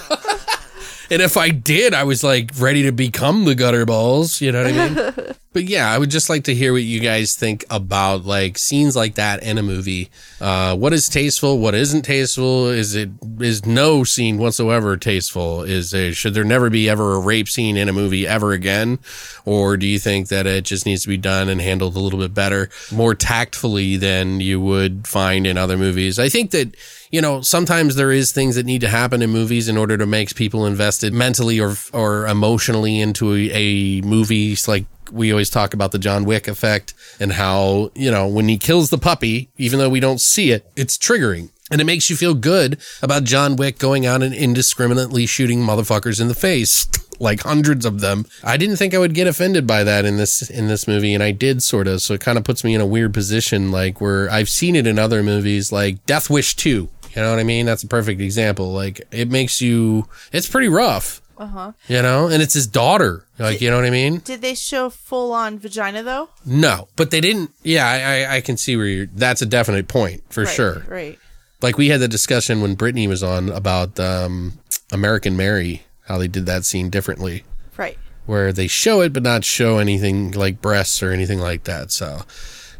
and if I did, I was like ready to become the gutter balls, you know what I mean? But yeah, I would just like to hear what you guys think about like scenes like that in a movie. Uh, what is tasteful? What isn't tasteful? Is it is no scene whatsoever tasteful? Is there, should there never be ever a rape scene in a movie ever again? Or do you think that it just needs to be done and handled a little bit better, more tactfully than you would find in other movies? I think that you know, sometimes there is things that need to happen in movies in order to make people invested mentally or or emotionally into a, a movie. It's like we always talk about the John Wick effect and how, you know, when he kills the puppy, even though we don't see it, it's triggering. And it makes you feel good about John Wick going out and indiscriminately shooting motherfuckers in the face, like hundreds of them. I didn't think I would get offended by that in this in this movie, and I did sort of. So it kind of puts me in a weird position, like where I've seen it in other movies, like Death Wish Two. You know what I mean? That's a perfect example. Like it makes you. It's pretty rough. Uh huh. You know, and it's his daughter. Like you know what I mean? Did they show full on vagina though? No, but they didn't. Yeah, I, I, I can see where you're. That's a definite point for Right, sure. Right. Like we had the discussion when Brittany was on about um, American Mary, how they did that scene differently, Right. where they show it but not show anything like breasts or anything like that. So,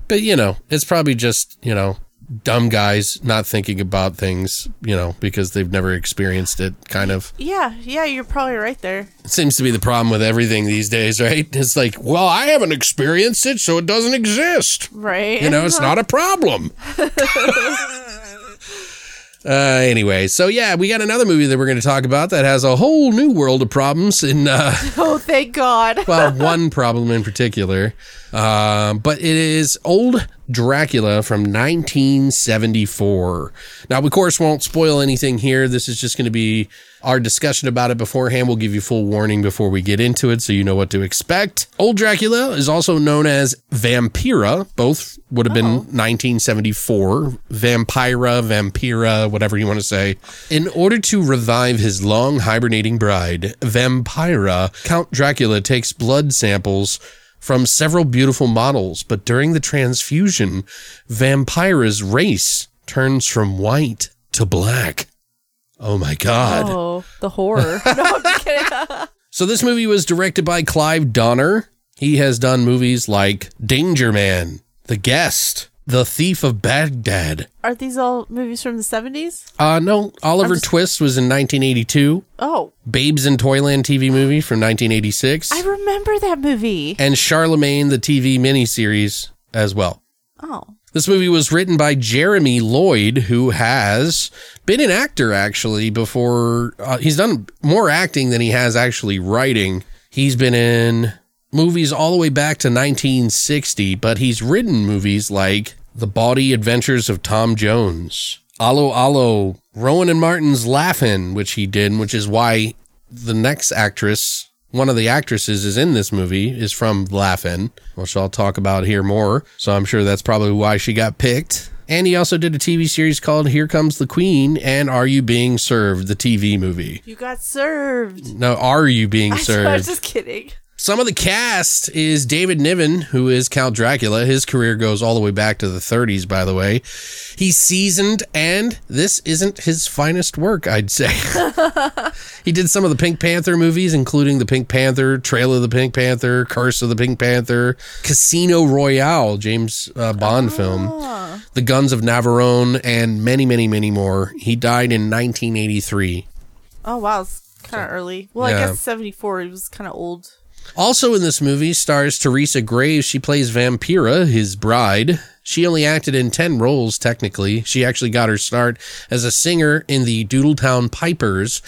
but you know, it's probably just you know dumb guys not thinking about things, you know, because they've never experienced it. Kind of Yeah. Yeah. You're probably right there. it seems to be the problem with everything these days, right? It's like, well, I haven't experienced it, so it doesn't exist. Right. You know, it's not a problem. uh, anyway, so yeah, we got another movie that we're going to talk about that has a whole new world of problems. In uh, oh, thank God. well, one problem in particular, um, but it is Old Dracula from 1974. Now, of course, won't spoil anything here. This is just going to be our discussion about it beforehand. We'll give you full warning before we get into it so you know what to expect. Old Dracula is also known as Vampira. Both would have been 1974. Vampira, Vampira, whatever you want to say. In order to revive his long hibernating bride, Vampira, Count Dracula takes blood samples from several beautiful models, but during the transfusion, Vampira's race turns from white to black. Oh my god. Oh, the horror. no, I'm just kidding. So this movie was directed by Clive Donner. He has done movies like Danger Man, The Guest, The Thief of Baghdad. Are these all movies from the 70s? Uh no, Oliver just- Twist was in 1982. Oh, Babes in Toyland TV movie from 1986. I remember that movie. and Charlemagne the TV miniseries as well. Oh. This movie was written by Jeremy Lloyd, who has been an actor actually before. Uh, he's done more acting than he has actually writing. He's been in movies all the way back to 1960, but he's written movies like The Bawdy Adventures of Tom Jones, Allo Allo, Rowan and Martin's Laugh-In, which he did, which is why the next actress, one of the actresses is in this movie, is from Laugh-In', which I'll talk about here more. So I'm sure that's probably why she got picked. And he also did a TV series called Here Comes the Queen and Are You Being Served, the TV movie. You got served. No, Are You Being Served? I was Served? just kidding. Some of the cast is David Niven, who is Count Dracula. His career goes all the way back to the 30s, by the way. He's seasoned, and this isn't his finest work, I'd say. he did some of the Pink Panther movies, including The Pink Panther, Trail of the Pink Panther, Curse of the Pink Panther, Casino Royale, James uh, Bond film, The Guns of Navarone, and many, many, many more. He died in 1983. Oh, wow. It's kind of early. Well, Yeah. I guess 74. He was kind of old. Also in this movie stars Teresa Graves. She plays Vampira, his bride. She only acted in 10 roles, technically. She actually got her start as a singer in the Doodletown Pipers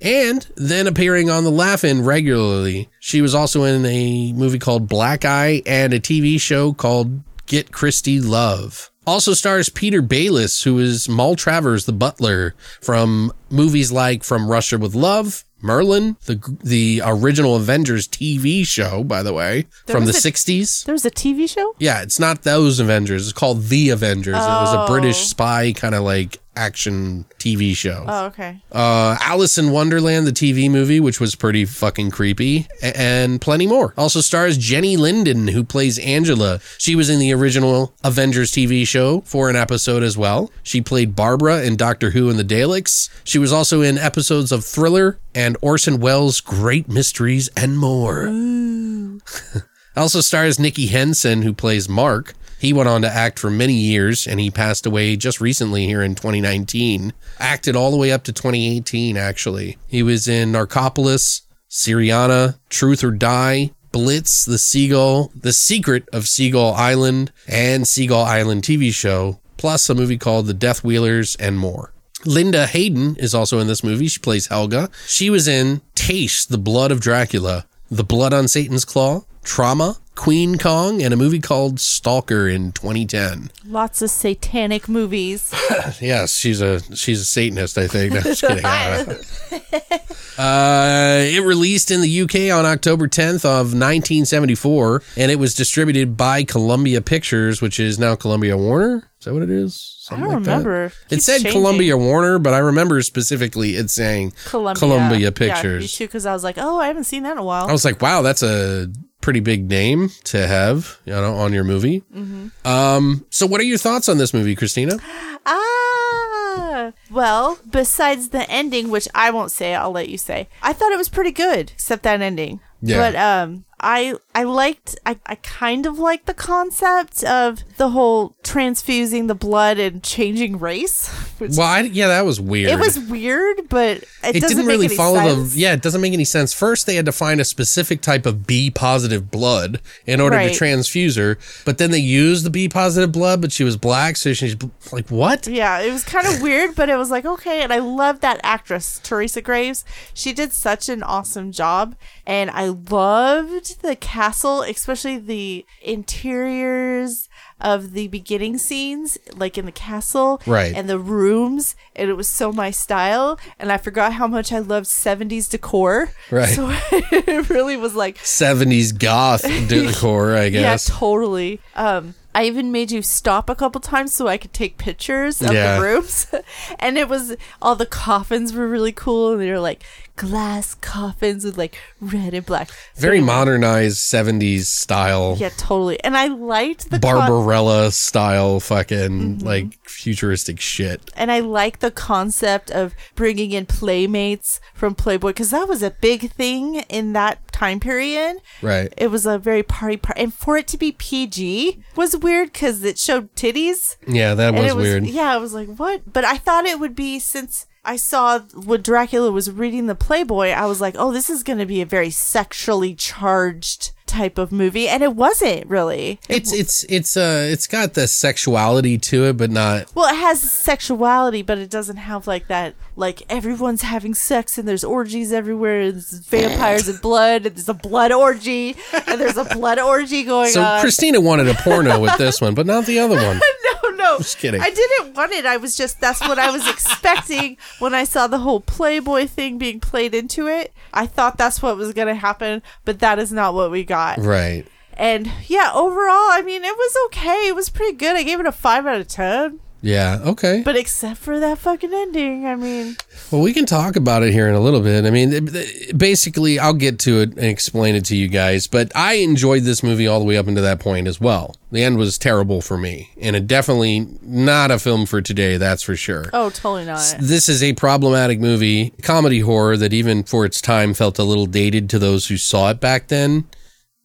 and then appearing on The Laugh-In regularly. She was also in a movie called Black Eye and a TV show called Get Christy Love. Also stars Peter Bayliss, who is Maltravers, the butler, from movies like From Russia with Love, Merlin, the the original Avengers TV show, by the way, There from the a- 60s. There was a TV show? Yeah, it's not those Avengers. It's called The Avengers. It was a oh. British Oh. spy kind of like action TV show. Oh, okay. Uh, Alice in Wonderland, the TV movie, which was pretty fucking creepy, and plenty more. Also stars Jennie Linden, who plays Angela. She was in the original Avengers TV show for an episode as well. She played Barbara in Doctor Who and the Daleks. She was also in episodes of Thriller and Orson Welles' Great Mysteries and more. Also stars Nicky Henson, who plays Mark. He went on to act for many years and he passed away just recently here in 2019. Acted all the way up to 2018, actually. He was in Narcopolis, Syriana, Truth or Die, Blitz, The Seagull, The Secret of Seagull Island, and Seagull Island TV show, plus a movie called The Death Wheelers and more. Linda Hayden is also in this movie. She plays Helga. She was in Taste, The Blood of Dracula, The Blood on Satan's Claw, Trauma, Queen Kong, and a movie called Stalker in 2010. Lots of satanic movies. Yes, she's a she's a Satanist, I think. No, just kidding. uh, it released in the UK on October 10th of 1974, and it was distributed by Columbia Pictures, which is now Columbia Warner. Is that what it is? I don't like that? remember. It Keeps said changing. Columbia Warner, but I remember specifically it saying Columbia, Columbia Yeah, me Pictures. too, because I was like, oh, I haven't seen that in a while. I was like, wow, that's a pretty big name to have, you know, on your movie. Mm-hmm. Um, so what are your thoughts on this movie, Christina? Ah, well, besides the ending, which I won't say, I'll let you say. I thought it was pretty good, except that ending. Yeah. But um, I I liked I, I kind of liked the concept of the whole transfusing the blood and changing race. Well, I, yeah, that was weird. it was weird, but it, it doesn't didn't really follow sense. the yeah it doesn't make any sense first they had to find a specific type of b positive blood in order Right. to transfuse her but then they used the b positive blood but she was black so she's like what Yeah, it was kind of weird, but it was like okay, and I love that actress Teresa Graves. She did such an awesome job, and I loved the castle, especially the interiors of the beginning scenes, like in the castle, Right. and the rooms, and it was so my style. And I forgot how much I loved '70s decor. Right. So it really was like 70s goth decor i guess yeah, totally. Um, I even made you stop a couple times so I could take pictures of Yeah. the rooms, and it was all the coffins were really cool, and they were like glass coffins with like red and black. Very modernized 70s style Yeah, totally. And I liked the con- barbarella style fucking Mm-hmm. like futuristic shit and I like the concept of bringing in playmates from Playboy because that was a big thing in that time period. right It was a very party part, and for it to be PG was weird because it showed titties. yeah that was was weird yeah i was like what but i thought it would be since i saw when dracula was reading the playboy i was like oh this is going to be a very sexually charged type of movie and it wasn't really. It's it's it's uh it's got the sexuality to it but not well it has sexuality but it doesn't have like that like everyone's having sex and there's orgies everywhere and there's vampires and blood and there's a blood orgy and there's a blood orgy going on. So christina wanted a porno with this one but not the other one. No, no. Just kidding. I didn't want it. I was just, that's what I was expecting when I saw the whole Playboy thing being played into it. I thought that's what was going to happen, but that is not what we got. right And yeah, overall, I mean, it was okay. It was pretty good. I gave it a 5 out of 10. Yeah okay But except for that fucking ending, I mean, Well, we can talk about it here in a little bit. I mean, it- it- basically, I'll get to it and explain it to you guys, but I enjoyed this movie all the way up into that point as well. The end was terrible for me, and it definitely not a film for today, that's for sure. oh, totally not. This is a problematic movie, comedy horror that even for its time felt a little dated to those who saw it back then.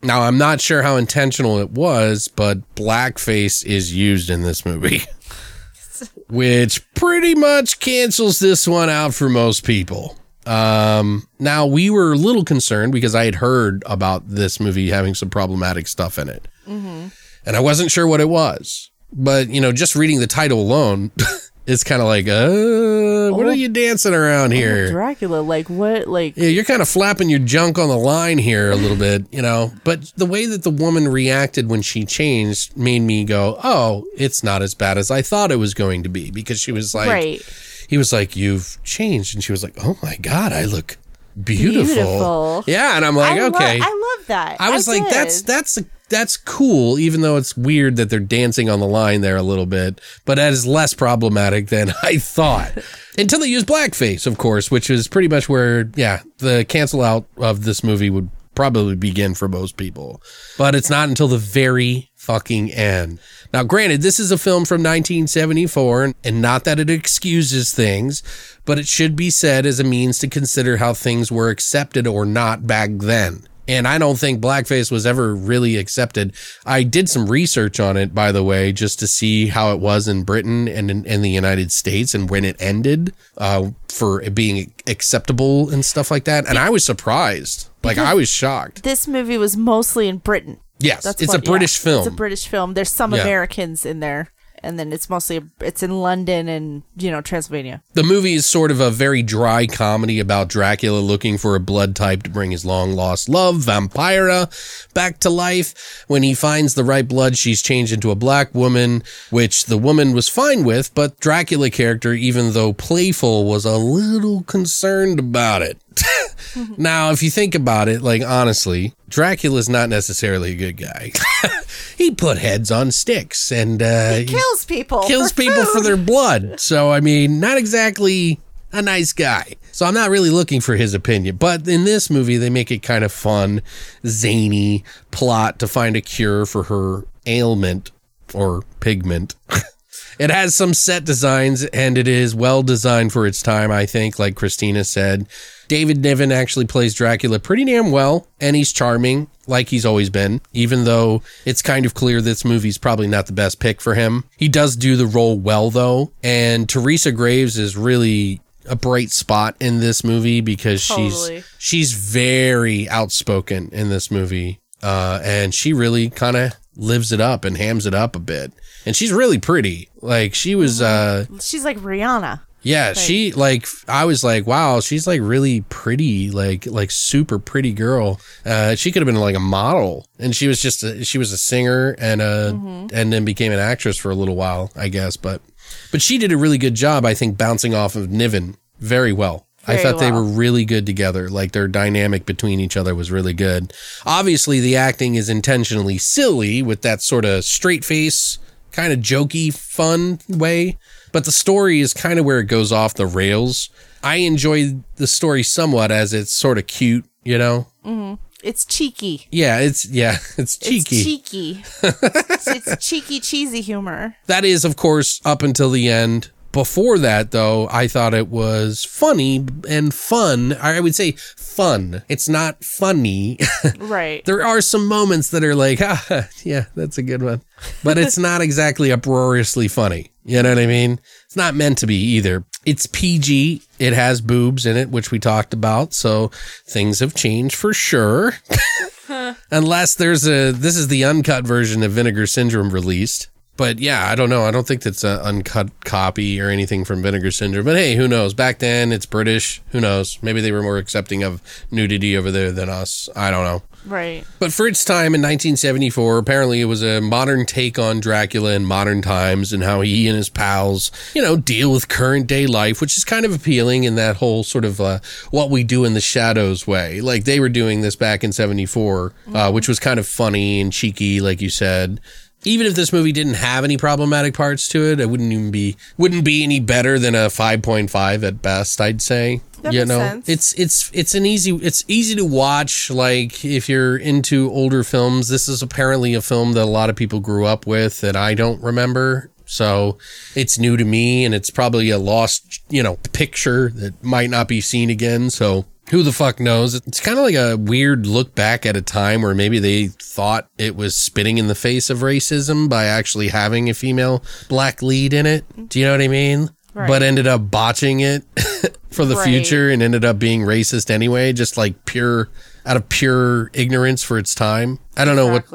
Now, I'm not sure how intentional it was, but blackface is used in this movie. which pretty much cancels this one out for most people. Um, now we were a little concerned because I had heard about this movie having some problematic stuff in it, and I wasn't sure what it was. But you know, just reading the title alone, it's kind of like, uh, what are you dancing around here? Dracula, like what? Like, Yeah, you're kind of flapping your junk on the line here a little bit, you know. But the way that the woman reacted when she changed made me go, "Oh, it's not as bad as I thought it was going to be." Because she was like, right. he was like, "You've changed," and she was like, "Oh my god, I look beautiful." Beautiful. Yeah, and I'm like, I lo- "Okay." I love that. I was like, did. "That's that's that's cool," even though it's weird that they're dancing on the line there a little bit. But that is less problematic than I thought. Until they use blackface, of course, which is pretty much where, yeah, the cancel out of this movie would probably begin for most people. But it's not until the very fucking end. Now, granted, this is a film from 1974, and not that it excuses things, but it should be said as a means to consider how things were accepted or not back then. And I don't think blackface was ever really accepted. I did some research on it, by the way, just to see how it was in Britain and in, in the United States and when it ended uh, for it being acceptable and stuff like that. And I was surprised. Like, I was shocked. This movie was mostly in Britain. Yes, That's it's what- a British yeah, film. It's a British film. There's some Yeah. Americans in there, and then it's mostly it's in London and you know Transylvania. The movie is sort of a very dry comedy about Dracula looking for a blood type to bring his long lost love, Vampira, back to life. When he finds the right blood, she's changed into a black woman, which the woman was fine with, but Dracula character, even though playful, was a little concerned about it. now, if you think about it, like honestly, Dracula's not necessarily a good guy. he put heads on sticks and uh, Kills people. kills for people for their blood. So I mean, not exactly a nice guy. So I'm not really looking for his opinion. But in this movie, they make it kind of fun, zany plot to find a cure for her ailment or pigment. It has some set designs and it is well designed for its time, I think, like Christina said. David Niven actually plays Dracula pretty damn well, and he's charming, like he's always been, even though it's kind of clear this movie's probably not the best pick for him. He does do the role well, though, and Teresa Graves is really a bright spot in this movie because Totally. she's she's very outspoken in this movie. Uh, and she really kind of lives it up and hams it up a bit. And she's really pretty. Like she was uh She's like Rihanna. Yeah, she like I was like, wow, she's like really pretty, like like super pretty girl. Uh she could have been like a model. And she was just a, she was a singer and a and then became an actress for a little while, I guess, but but she did a really good job I think bouncing off of Niven very well. I Very thought they were really good together. Like their dynamic between each other was really good. Obviously, the acting is intentionally silly with that sort of straight face, kind of jokey, fun way. But the story is kind of where it goes off the rails. I enjoy the story somewhat as it's sort of cute, you know? Mm-hmm. It's cheeky. Yeah, it's, yeah, it's cheeky. It's cheeky. it's, it's cheeky, cheesy humor. That is, of course, up until the end. Before that, though, I thought it was funny and fun. I would say fun. It's not funny. Right. there are some moments that are like, ah, yeah, that's a good one. But it's not exactly uproariously funny. You know what I mean? It's not meant to be either. It's PG. It has boobs in it, which we talked about. So things have changed for sure. Unless there's a, this is the uncut version of Vinegar Syndrome released. But yeah, I don't know. I don't think that's an uncut copy or anything from Vinegar Syndrome. But hey, who knows? Back then, it's British. Who knows? Maybe they were more accepting of nudity over there than us. I don't know. Right. But for its time in 1974, apparently it was a modern take on Dracula in modern times and how he and his pals, you know, deal with current day life, which is kind of appealing in that whole sort of uh, what we do in the shadows way. Like they were doing this back in 74, uh, which was kind of funny and cheeky, like you said. Even if this movie didn't have any problematic parts to it, it wouldn't even be wouldn't be any better than a 5.5 at best, I'd say. That you makes know, sense. it's it's it's an easy it's easy to watch like if you're into older films this is apparently a film that a lot of people grew up with that i don't remember so it's new to me and it's probably a lost you know picture that might not be seen again so who the fuck knows it's kind of like a weird look back at a time where maybe they thought it was spitting in the face of racism by actually having a female black lead in it do you know what i mean Right. but ended up botching it for the Right. future and ended up being racist anyway, just like pure out of pure ignorance for its time. I don't know what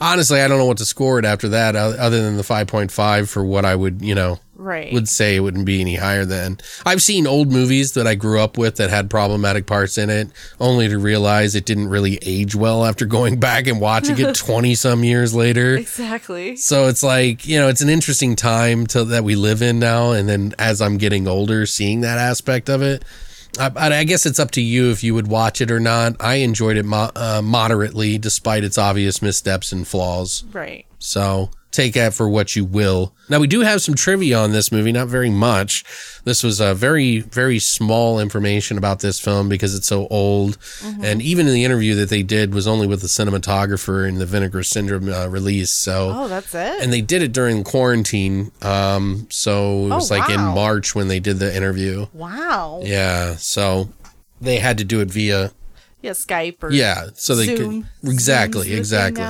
honestly, I don't know what to score it after that other than the 5.5 for what I would, you know, Right. would say it wouldn't be any higher than. I've seen old movies that I grew up with that had problematic parts in it, only to realize it didn't really age well after going back and watching it 20 some years later. exactly. So it's like, you know, it's an interesting time to that we live in now. And then as I'm getting older, seeing that aspect of it, I, I guess it's up to you if you would watch it or not. I enjoyed it mo- uh, moderately, despite its obvious missteps and flaws. Right. So take that for what you will. Now we do have some trivia on this movie, not very much. This was a very, very small information about this film because it's so old. And even in the interview that they did was only with the cinematographer in the Vinegar Syndrome uh, release. So Oh, that's it. and they did it during quarantine. Um, so it was Oh, like in. March when they did the interview. wow. Yeah, so they had to do it via Yeah, Skype or Yeah, so they Zoom. could exactly, Zoom's exactly.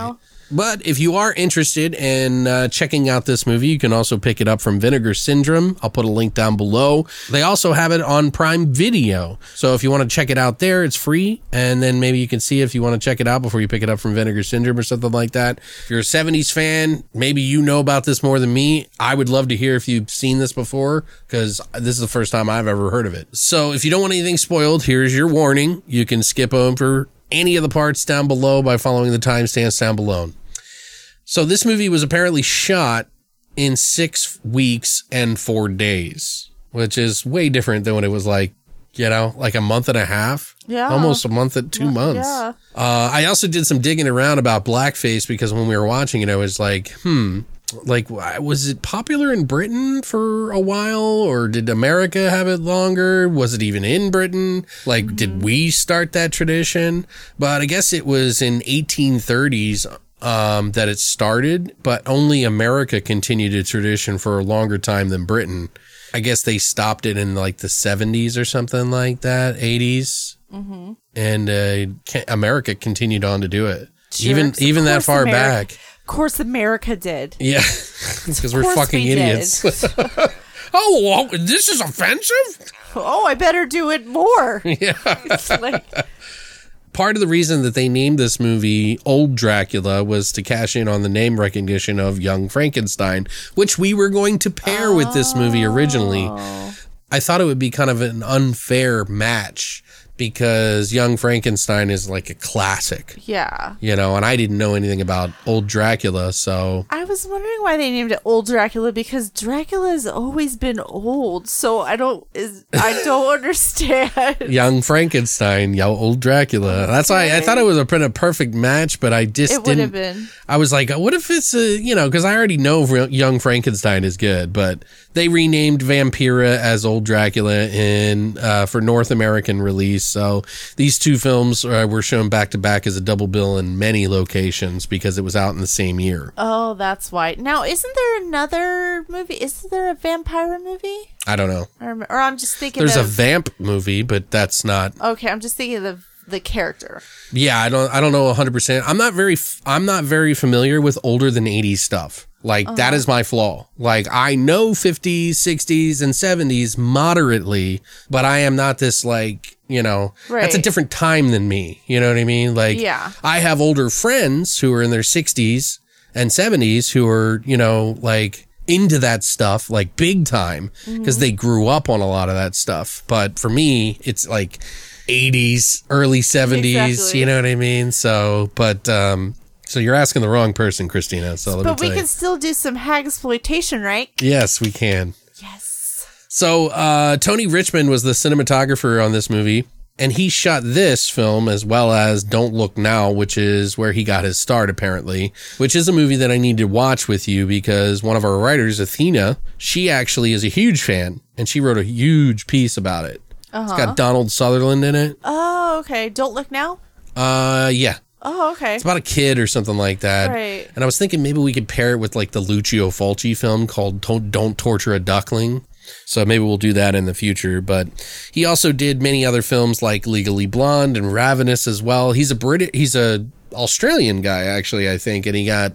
But if you are interested in uh, checking out this movie, you can also pick it up from Vinegar Syndrome. I'll put a link down below. They also have it on Prime Video. So if you want to check it out there, it's free. And then maybe you can see if you want to check it out before you pick it up from Vinegar Syndrome or something like that. If you're a 70s fan, maybe you know about this more than me. I would love to hear if you've seen this before because this is the first time I've ever heard of it. So if you don't want anything spoiled, here's your warning. You can skip over any of the parts down below by following the timestamps down below. So this movie was apparently shot in six weeks and four days, which is way different than when it was like, you know, like a month and a half. Yeah. Almost a month and two months. yeah. Uh, I also did some digging around about blackface because when we were watching it, I was like, hmm, like, was it popular in Britain for a while or did America have it longer? Was it even in Britain? Like, did we start that tradition? But I guess it was in 1830s um, that it started, but only America continued a tradition for a longer time than Britain. I guess they stopped it in like the 70s or something like that, 80s. Mm-hmm. And uh, America continued on to do it. even Jerks. Of even that far America- back. Of course, America did. Yeah, because we're fucking we idiots. oh, well, this is offensive. Oh, I better do it more. Yeah. It's like, Part of the reason that they named this movie Old Dracula was to cash in on the name recognition of Young Frankenstein, which we were going to pair with this movie originally. Oh. I thought it would be kind of an unfair match because Young Frankenstein is like a classic, yeah. you know, and I didn't know anything about Old Dracula, so I was wondering why they named it Old Dracula because Dracula has always been old. So I don't is I don't understand. Young Frankenstein, yo, old Dracula. That's why I thought it was a pretty perfect match, but I just It didn't. been. I was like, what if it's a, you know, because I already know Young Frankenstein is good, but they renamed Vampira as Old Dracula in uh, for North American release. So these two films uh, were shown back to back as a double bill in many locations because it was out in the same year. Oh, that's why. Now, isn't there another movie? Isn't there a vampire movie? I don't know. Or, or I'm just thinking There's a vamp movie, but that's not. okay, I'm just thinking of the character. Yeah, I don't I don't know 100%. I'm not very I'm not very familiar with older than 80s stuff. Like Uh-huh. that is my flaw. Like I know 50s, 60s and 70s moderately, but I am not this like, you know, that's a different time than me. You know what I mean? Like Yeah. I have older friends who are in their 60s and 70s who are, you know, like into that stuff like big time Mm-hmm. because they grew up on a lot of that stuff. But for me, it's like 80s, early 70s, Exactly. you know what I mean? So, but um so you're asking the wrong person, Christina. So But we tell you. can still do some hag exploitation, right? Yes, we can. Yes. So uh, Tony Richmond was the cinematographer on this movie, and he shot this film as well as Don't Look Now, which is where he got his start, apparently. Which is a movie that I need to watch with you because one of our writers, Athena, she actually is a huge fan, and she wrote a huge piece about it. It's got Donald Sutherland in it. Oh, okay. Don't look now. Uh, yeah. Oh, okay. It's about a kid or something like that. Right. And I was thinking maybe we could pair it with like the Lucio Fulci film called Don't Torture a Duckling. So maybe we'll do that in the future. But he also did many other films like Legally Blonde and Ravenous as well. He's a Brit. He's a Australian guy actually, I think, and he got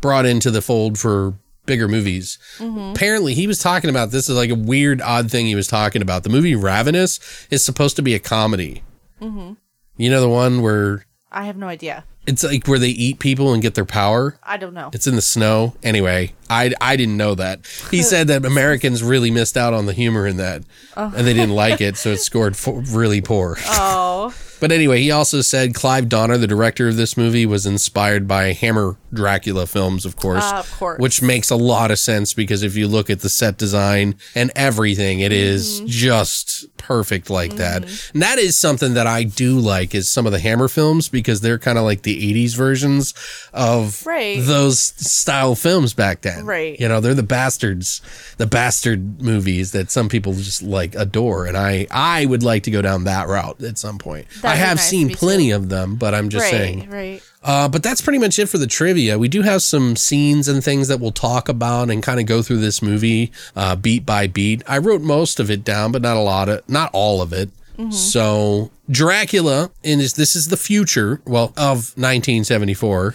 brought into the fold for bigger movies. Mm-hmm. Apparently, he was talking about this is like a weird, odd thing he was talking about. The movie Ravenous is supposed to be a comedy. Mm-hmm. You know the one where I have no idea. it's like where they eat people and get their power. I don't know. It's in the snow. Anyway, I I didn't know that. He said that Americans really missed out on the humor in that, and they didn't like it, so it scored really poor. Oh, But anyway, he also said Clive Donner, the director of this movie, was inspired by Hammer Dracula films, of course. Ah, of course. Which makes a lot of sense because if you look at the set design and everything, it is Mm-hmm. just perfect like that. And that is something that I do like is some of the Hammer films because they're kind of like the 80s versions of Right. those style films back then. Right. You know, they're the bastards, the bastard movies that some people just like adore. And I, I would like to go down that route at some point. I That'd be have nice, seen plenty too. of them, but I'm just right, saying. right. Uh, but that's pretty much it for the trivia. We do have some scenes and things that we'll talk about and kind of go through this movie uh, beat by beat. I wrote most of it down, but not a lot of, not all of it. So Dracula, and this is the future, well, of 1974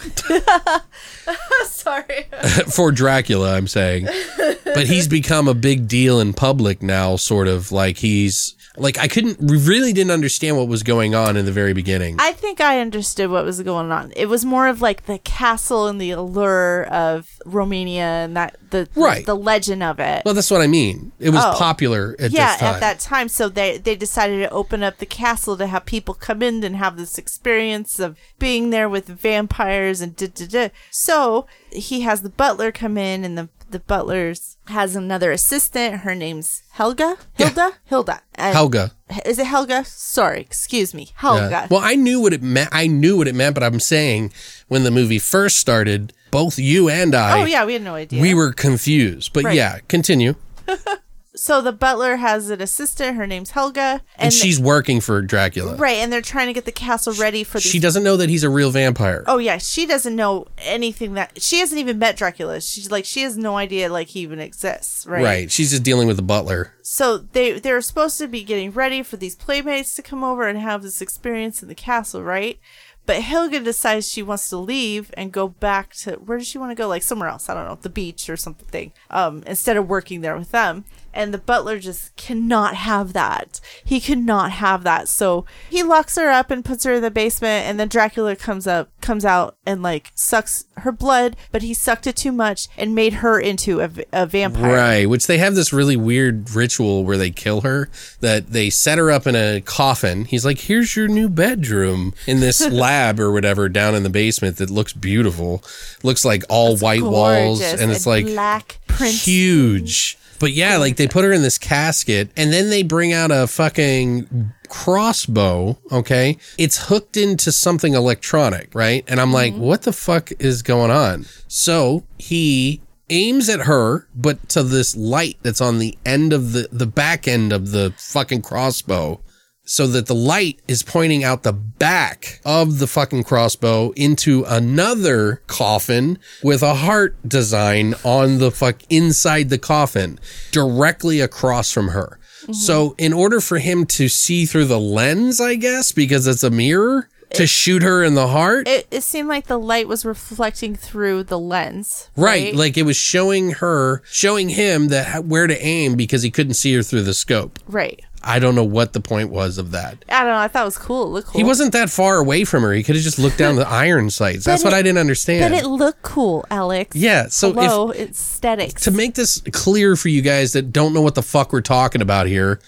Sorry. for Dracula, I'm saying. But he's become a big deal in public now, sort of like he's like I couldn't we really didn't understand what was going on in the very beginning. I think I understood what was going on. It was more of like the castle and the allure of Romania and that the Right. the, legend of it. well, that's what I mean. It was Oh. popular at yeah, this time. at that time. So they they decided to open up the castle to have people come in and have this experience of being there with vampires and da da da. So he has the butler come in, and the the butler's has another assistant. Her name's Helga. Hilda. Hilda. And Helga. Is it Helga? Sorry, excuse me, Helga. Yeah. Well, I knew what it meant. I knew what it meant, but I'm saying when the movie first started, both you and I, oh yeah, we had no idea. we were confused. But Right. yeah, continue. so the butler has an assistant. Her name's Helga, and, And, she's working for Dracula. right, and they're trying to get the castle ready for these She doesn't know that he's a real vampire. Oh yeah, she doesn't know anything that she hasn't even met Dracula. She's like she has no idea like he even exists, right? right. She's just dealing with the butler. So they they're supposed to be getting ready for these playmates to come over and have this experience in the castle, right? But Helga decides she wants to leave and go back to where does she want to go? Like somewhere else, I don't know, the beach or something. Um, instead of working there with them. And the butler just cannot have that. He cannot have that. So he locks her up and puts her in the basement and then Dracula comes up comes out and like sucks her blood, but he sucked it too much and made her into a vampire. Right, which they have this really weird ritual where they kill her, that they set her up in a coffin. He's like, here's your new bedroom in this lab or whatever down in the basement that looks beautiful. Looks like all white walls and it's like black print huge. But yeah, like they put her in this casket and then they bring out a fucking crossbow, okay? It's hooked into something electronic, right? And I'm like, what the fuck is going on? So he aims at her, but to this light that's on the end of the, the back end of the fucking crossbow so that the light is pointing out the back of the fucking crossbow into another coffin with a heart design on the fuck inside the coffin directly across from her. Mm-hmm. So in order for him to see through the lens, I guess, because it's a mirror to shoot her in the heart. It, it seemed like the light was reflecting through the lens. Right, like it was showing her, showing him that where to aim because he couldn't see her through the scope. right. I don't know what the point was of that. I don't know. I thought it was cool. It looked cool. He wasn't that far away from her. He could have just looked down the iron sights. That's what it- I didn't understand. But it looked cool, Alex. Yeah, so if- Hello, aesthetics. to make this clear for you guys that don't know what the fuck we're talking about here,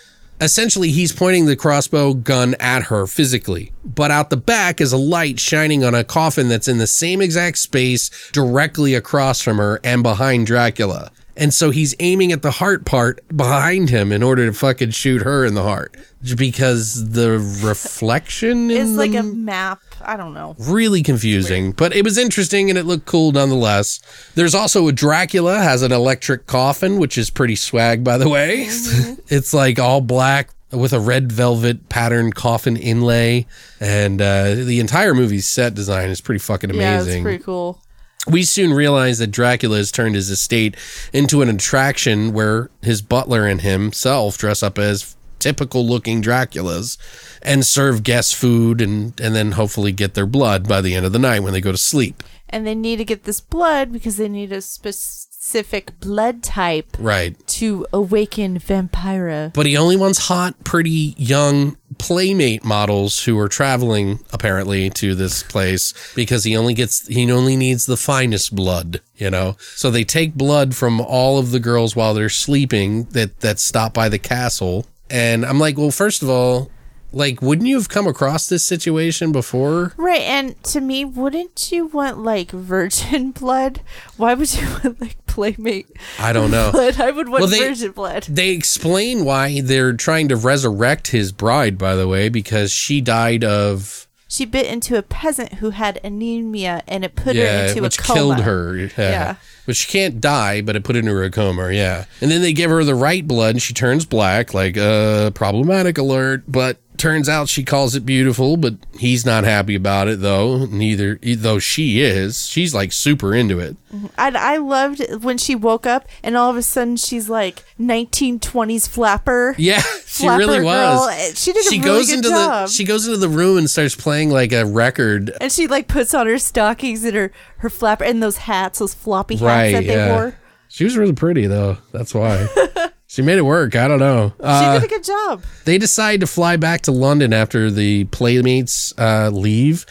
essentially he's pointing the crossbow gun at her physically, but out the back is a light shining on a coffin that's in the same exact space directly across from her and behind Dracula. And so he's aiming at the heart part behind him in order to fucking shoot her in the heart because the reflection is like a map. I don't know. really confusing, but it was interesting and it looked cool nonetheless. There's also a Dracula has an electric coffin, which is pretty swag, by the way. it's like all black with a red velvet patterned coffin inlay, and uh, the entire movie's set design is pretty fucking amazing. Yeah, it's pretty cool. We soon realize that Dracula has turned his estate into an attraction where his butler and himself dress up as typical looking Draculas and serve guests food and, and then hopefully get their blood by the end of the night when they go to sleep. And they need to get this blood because they need a specific blood type Right. to awaken Vampira. But he only wants hot, pretty young playmate models who are traveling apparently to this place because he only gets he only needs the finest blood, you know. So they take blood from all of the girls while they're sleeping that that stop by the castle. And I'm like, well, first of all, like, wouldn't you have come across this situation before? Right, and to me, wouldn't you want like virgin blood? Why would you want like playmate I don't know. blood? I would want Well, they- virgin blood. They explain why they're trying to resurrect his bride, by the way, because she died of She bit into a peasant who had anemia, and it put her into which a coma. killed her. Yeah. Yeah. But she can't die, but it put her into a coma, yeah. And then they give her the right blood and she turns black, like uh problematic alert. But Turns out she calls it beautiful, but he's not happy about it though. Neither, though she is. She's like super into it. I, I loved when she woke up and all of a sudden she's like 1920s flapper. Yeah, she Flapper really was. girl. She did a she really goes good into job. the she goes into the room and starts playing like a record. And she like puts on her stockings and her, her flapper and those hats, those floppy hats Right, that they yeah. wore. She was really pretty though. That's why. she made it work. I don't know. She Uh, did a good job. they decide to fly back to London after the playmates uh, leave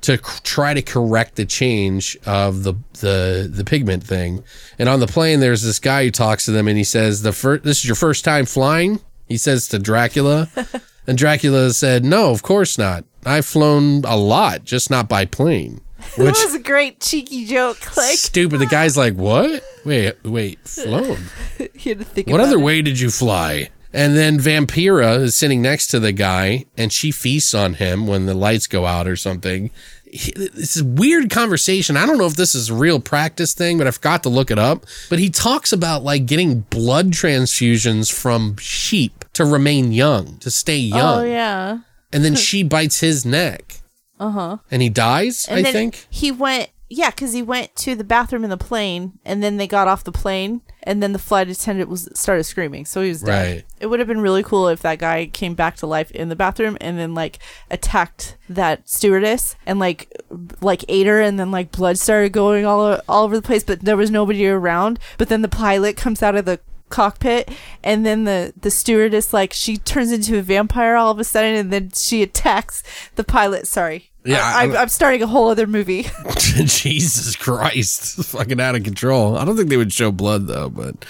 to c- try to correct the change of the the the pigment thing. And on the plane, there's this guy who talks to them, and he says, "The first, this is your first time flying." He says to Dracula, and Dracula said, "No, of course not. I've flown a lot, just not by plane." Which that was a great cheeky joke. Like stupid. The guy's like, "What? Wait, wait, flown." you had to think What other it. way did you fly? And then Vampira is sitting next to the guy and she feasts on him when the lights go out or something. It's a weird conversation. I don't know if this is a real practice thing, but I forgot to look it up. But he talks about like getting blood transfusions from sheep to remain young, to stay oh, young. Oh yeah. And then she bites his neck. Uh huh. And he dies. And I then think. he went yeah, because he went to the bathroom in the plane and then they got off the plane and then the flight attendant was started screaming. So he was dead. Right. It would have been really cool if that guy came back to life in the bathroom and then like attacked that stewardess and like like ate her and then like blood started going all all over the place, but there was nobody around. But then the pilot comes out of the cockpit and then the the stewardess like she turns into a vampire all of a sudden and then she attacks the pilot sorry Yeah, I, I'm starting a whole other movie Jesus Christ. Fucking out of control. I don't think they would show blood though, but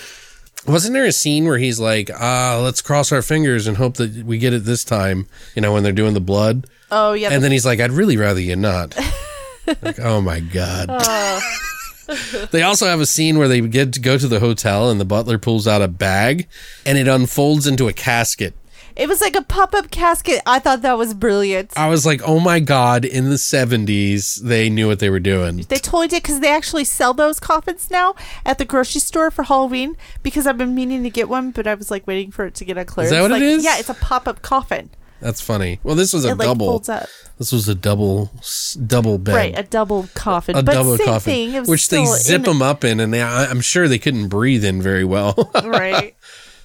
wasn't there a scene where he's like, ah, let's cross our fingers and hope that we get it this time, you know, when they're doing the blood? oh yeah And then he's like, I'd really rather you not. like, oh my God. they also have a scene where they get to go to the hotel and the butler pulls out a bag and it unfolds into a casket. it was like a pop-up casket i thought that was brilliant I was like, oh my God, in the 70s, they knew what they were doing. they totally did because they actually sell those coffins now at the grocery store for Halloween. Because I've been meaning to get one, but I was like waiting for it to get on clearance. that what it like, is? Yeah, it's a pop-up coffin. That's funny. Well, this was a it like double. up. This was a double s- double bed. Right, a double coffin. a double coffin, thing. Which they zip them up in, and they, I, I'm sure they couldn't breathe in very well. Right.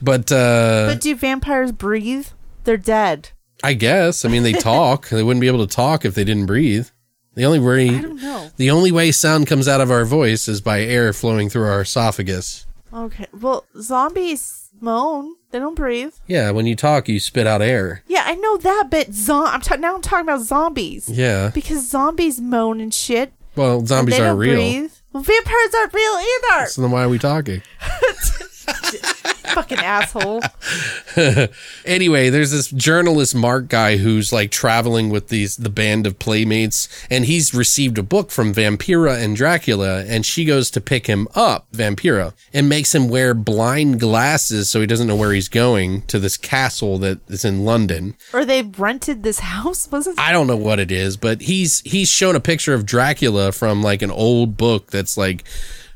but uh, But do vampires breathe? They're dead. I guess I mean they talk. they wouldn't be able to talk if they didn't breathe. The only way I don't know. the only way sound comes out of our voice is by air flowing through our esophagus. Okay. Well, zombies moan. They don't breathe. Yeah, when you talk, you spit out air. Yeah, I know that, but zo- I'm ta- now I'm talking about zombies Yeah. because zombies moan and shit. Well, and zombies they aren't don't real. breathe. Well, vampires aren't real either. So then why are we talking? Fucking asshole. anyway, there's this journalist Mark guy who's like traveling with these the band of playmates, and he's received a book from Vampira and Dracula, and she goes to pick him up, Vampira, and makes him wear blind glasses so he doesn't know where he's going to this castle that is in London. Or they rented this house, wasn't I don't know what it is, but he's he's shown a picture of Dracula from like an old book that's like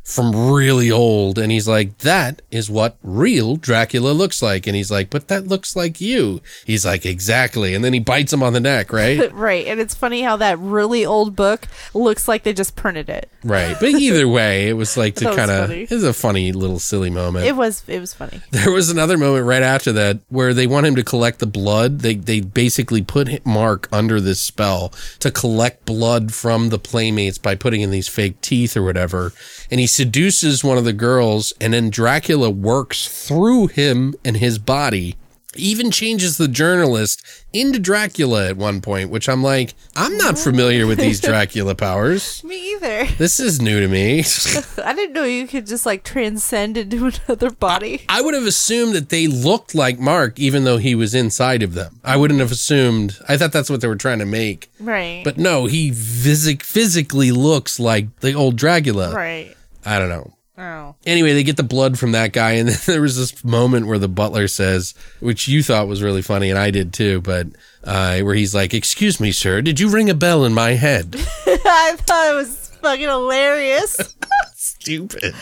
from really old and he's like that is what real Dracula looks like and he's like but that looks like you. He's like exactly and then he bites him on the neck, right? Right, and it's funny how that really old book looks like they just printed it. right. But either way, it was like to kind of it was a funny little silly moment. It was it was funny. There was another moment right after that where they want him to collect the blood. They they basically put Mark under this spell to collect blood from the playmates by putting in these fake teeth or whatever. And he seduces one of the girls, and then Dracula works through him and his body. Even changes the journalist into Dracula at one point, which I'm like, I'm not familiar with these Dracula powers. Me either. This is new to me. I didn't know you could just like transcend into another body. I would have assumed that they looked like Mark, even though he was inside of them. I wouldn't have assumed. I thought that's what they were trying to make. Right. But no, he physic- physically looks like the old Dracula. right. I don't know. Oh. Anyway, they get the blood from that guy, and then there was this moment where the butler says, which you thought was really funny, and I did too, but uh, where he's like, "Excuse me, sir, did you ring a bell in my head?" I thought it was fucking hilarious. stupid. And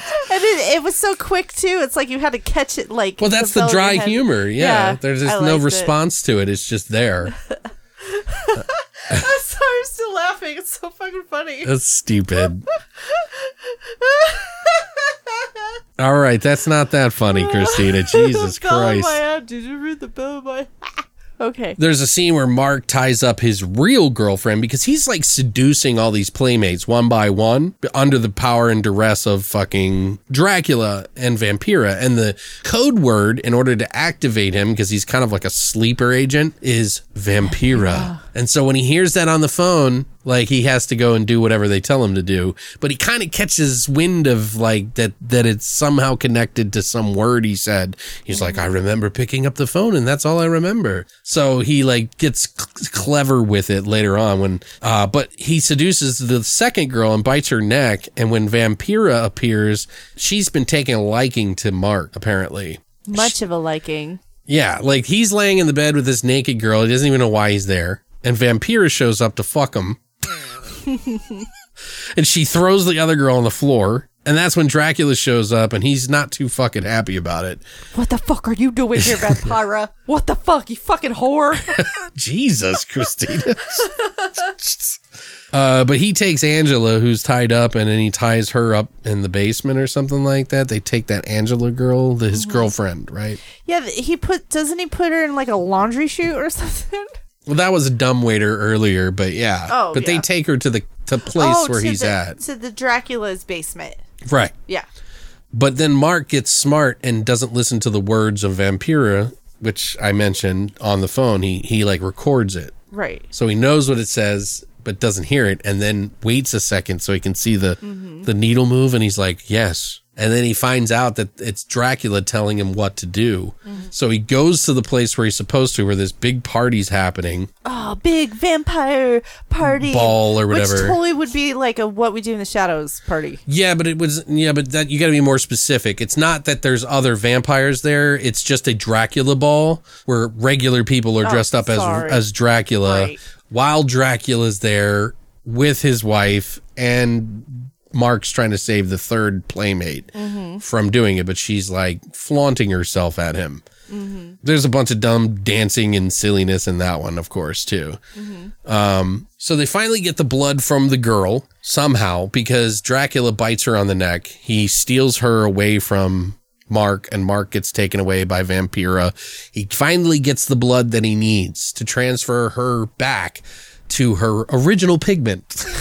it, it was so quick too. It's like you had to catch it. Like Well, that's the of dry humor. Yeah, Yeah, there's just no liked it. response to it. It's just there. I'm sorry, I'm still laughing. It's so fucking funny. That's stupid. All right, that's not that funny, Christina. Jesus the bell my Christ. Did you read the bell my? okay. There's a scene where Mark ties up his real girlfriend because he's like seducing all these playmates one by one under the power and duress of fucking Dracula and Vampira. And the code word in order to activate him, because he's kind of like a sleeper agent, is Vampira. Ah. And so when he hears that on the phone, like he has to go and do whatever they tell him to do. But he kind of catches wind of like that that it's somehow connected to some word he said. He's like, I remember picking up the phone and that's all I remember. So he like gets c- clever with it later on when uh but he seduces the second girl and bites her neck and when Vampira appears, she's been taking a liking to Mark apparently. Much of a liking. Yeah, like he's laying in the bed with this naked girl. He doesn't even know why he's there. And Vampira shows up to fuck him. and she throws the other girl on the floor. And that's when Dracula shows up and he's not too fucking happy about it. What the fuck are you doing here, Vampira? what the fuck, you fucking whore? Jesus, Christina. uh, but he takes Angela, who's tied up, and then he ties her up in the basement or something like that. They take that Angela girl, his girlfriend, right? yeah, he put. Doesn't he put her in like a laundry chute or something? Well, that was a dumb waiter earlier, but yeah. Oh, but they take her to the to place where Oh, to he's the, at. to the Dracula's basement. Right. Yeah. But then Mark gets smart and doesn't listen to the words of Vampira, which I mentioned on the phone. He he like records it. Right. So he knows what it says but doesn't hear it and then waits a second so he can see the Mm-hmm. the needle move and he's like, "Yes." And then he finds out that it's Dracula telling him what to do. Mm-hmm. So he goes to the place where he's supposed to where this big party's happening. Oh, big vampire party Ball or whatever. Which totally would be like a what we do in the shadows party. Yeah, but it was yeah, but that you got to be more specific. It's not that there's other vampires there. It's just a Dracula ball where regular people are dressed up as Oh, sorry. as Dracula, Right. while Dracula's there with his wife and Mark's trying to save the third playmate Mm-hmm. from doing it, but she's like flaunting herself at him. Mm-hmm. There's a bunch of dumb dancing and silliness in that one, of course, too. Mm-hmm. Um, so they finally get the blood from the girl somehow because Dracula bites her on the neck. He steals her away from Mark, and Mark gets taken away by Vampira. He finally gets the blood that he needs to transfer her back to her original pigment.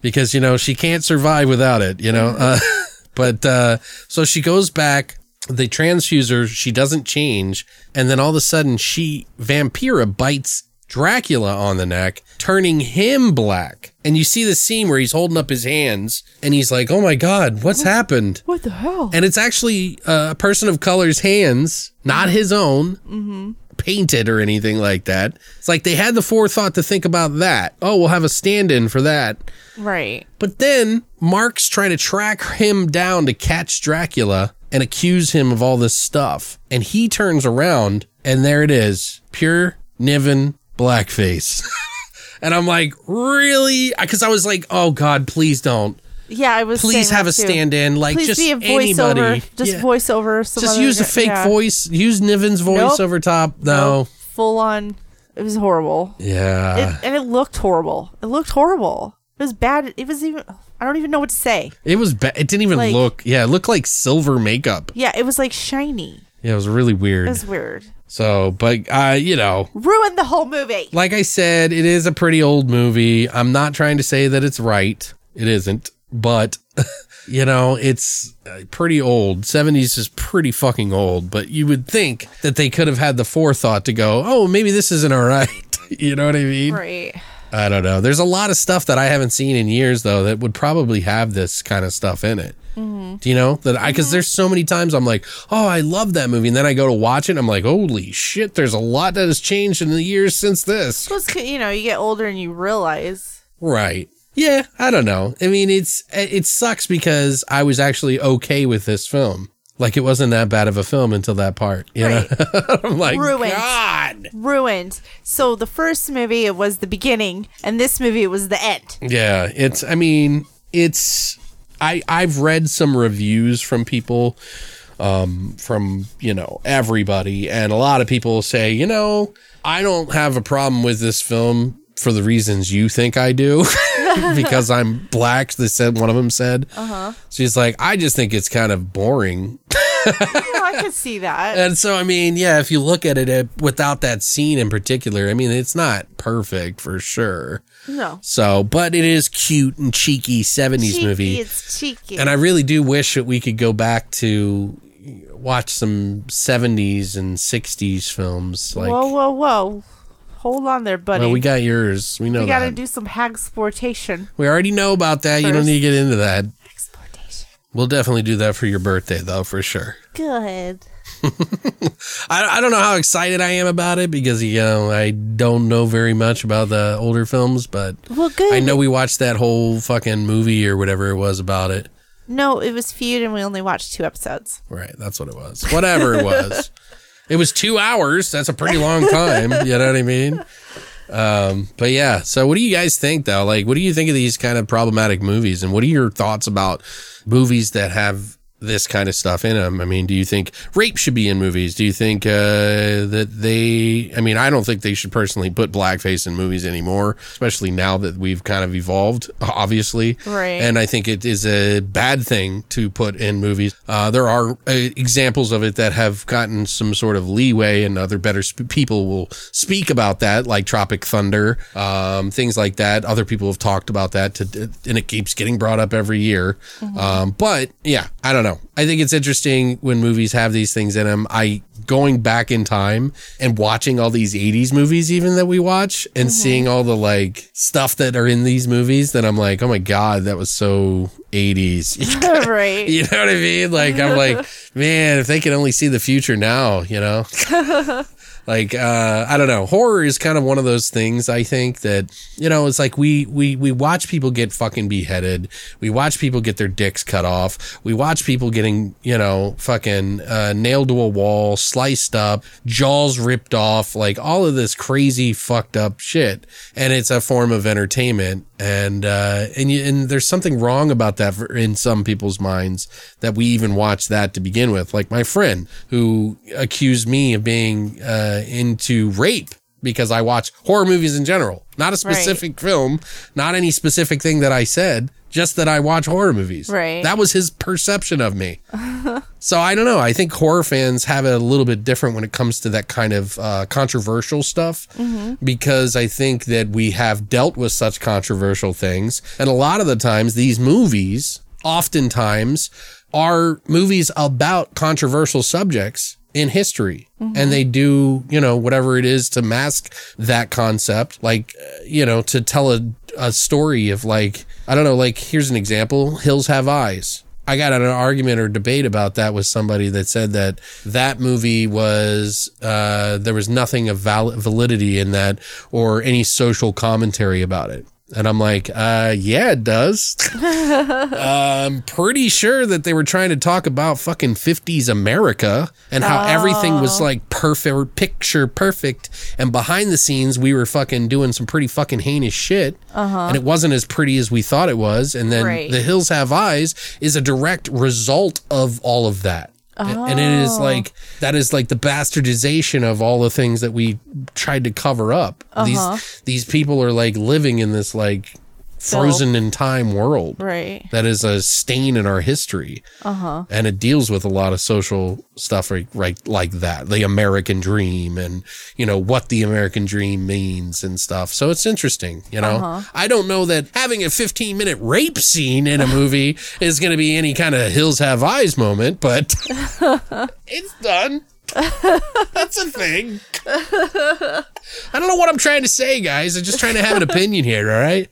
because, you know, she can't survive without it, you know? Uh, but uh, so she goes back. They transfuse her. She doesn't change. And then all of a sudden, she, Vampira, bites Dracula on the neck, turning him black. And you see the scene where he's holding up his hands and he's like, oh my God, what's happened? What the hell? And it's actually uh, a person of color's hands, not his own, painted or anything like that. It's like they had the forethought to think about that. Oh, we'll have a stand in for that. right. But then Mark's trying to track him down to catch Dracula and accuse him of all this stuff. And he turns around and there it is pure Niven blackface. and I'm like, really? Because I was like, oh God, please don't. Yeah, I was. Please saying have that a too. stand in. Like, Please just be a voiceover. anybody. Just Yeah. voiceover. Some Just use a fake yeah. voice. Use Niven's voice Nope. over top. No. Nope. Full on. It was horrible. Yeah. It, and it looked horrible. It looked horrible. It was bad. It was even. I don't even know what to say. It was bad. It didn't even Like- look. Yeah, it looked like silver makeup. Yeah, it was like shiny. Yeah, it was really weird. It was weird. so, but uh, you know, Ruined the whole movie. like I said, it is a pretty old movie. I'm not trying to say that it's right. It isn't, but you know, it's uh, pretty old. 70s is pretty fucking old, but you would think that they could have had the forethought to go, "Oh, maybe this isn't all right." you know what I mean? Right. I don't know. There's a lot of stuff that I haven't seen in years though that would probably have this kind of stuff in it. Do you know that I? Because there's so many times I'm like, oh, I love that movie, and then I go to watch it, and I'm like, holy shit, there's a lot that has changed in the years since this. Well, you know, you get older and you realize. Right? Yeah. I don't know. I mean, it's it sucks because I was actually okay with this film. Like it wasn't that bad of a film until that part. You know, I'm like, Ruined. God. Ruined. So the first movie, it was the beginning, and this movie, it was the end. Yeah, it's. I mean, it's. I I've read some reviews from people um from, you know, everybody and a lot of people say, you know, I don't have a problem with this film for the reasons you think I do because I'm black. They said one of them said. Uh-huh. She's like, I just think it's kind of boring. Yeah, I could see that. And so, I mean, yeah, if you look at it uh, without that scene in particular, I mean, it's not perfect for sure. no. So, but it is cute and cheeky 70s Cheeky, movie. It's cheeky. And I really do wish that we could go back to watch some 70s and 60s films. Like, whoa, whoa, whoa. Hold on there, buddy. well, we got yours. We know we gotta do some hagsploitation. we already know about that. You don't need to get into that. Hagsploitation. We'll definitely do that for your birthday, though, for sure. Good. I, I don't know how excited I am about it because, you know, I don't know very much about the older films, but Well, good. I know we watched that whole fucking movie or whatever it was about it. No, it was feud, and we only watched two episodes. Right. That's what it was. Whatever it was. It was two hours. That's a pretty long time. You know what I mean? Um, but yeah. So what do you guys think though? Like, what do you think of these kind of problematic movies? And what are your thoughts about movies that have this kind of stuff in them? I mean, do you think rape should be in movies? Do you think, uh, that they, I mean, I don't think they should personally put blackface in movies anymore, especially now that we've kind of evolved, obviously. Right. And I think it is a bad thing to put in movies. Uh, there are uh, examples of it that have gotten some sort of leeway, and other better sp- people will speak about that, like Tropic Thunder, um, things like that. Other people have talked about that, to, and it keeps getting brought up every year. Um, but yeah, I don't know. I think it's interesting when movies have these things in them. I going back in time and watching all these 80s movies even that we watch and mm-hmm. seeing all the like stuff that are in these movies that I'm like, "Oh my god, that was so 80s." right. You know what I mean? Like I'm like, man, if they could only see the future now, you know. Like uh I don't know. Horror is kind of one of those things I think that you know, it's like we we we watch people get fucking beheaded. We watch people get their dicks cut off. We watch people getting, you know, fucking uh nailed to a wall, sliced up, jaws ripped off, like all of this crazy fucked up shit. And it's a form of entertainment and uh and you, and there's something wrong about that for, in some people's minds that we even watch that to begin with like my friend who accused me of being uh into rape because I watch horror movies in general. Not a specific film not any specific thing that I said just that I watch horror movies. Right. that was his perception of me. So I don't know. I think horror fans have it a little bit different when it comes to that kind of uh, controversial stuff because I think that we have dealt with such controversial things, and a lot of the times these movies, oftentimes, are movies about controversial subjects in history. And they do you know whatever it is to mask that concept like uh, you know to tell a, a story of like i don't know like here's an example hills have eyes. I got an argument or debate about that with somebody that said that that movie was uh, there was nothing of val- validity in that or any social commentary about it. And I'm like, uh, yeah, it does. I'm pretty sure that they were trying to talk about fucking 50s America and how everything was like perfect, picture perfect. And behind the scenes, we were fucking doing some pretty fucking heinous shit. And it wasn't as pretty as we thought it was. And then Right. The Hills Have Eyes is a direct result of all of that. And it is oh. like that is like the bastardization of all the things that we tried to cover up. These uh-huh. these people are like living in this like frozen in time world Right. that is a stain in our history. Uh-huh. And it deals with a lot of social stuff right, right like that. The American dream and, you know, what the American dream means and stuff. So it's interesting, you know. I don't know that having a 15 minute rape scene in a movie is going to be any kind of Hills Have Eyes moment, but it's done. That's a thing. I don't know what I'm trying to say, guys. I'm just trying to have an opinion here, all right?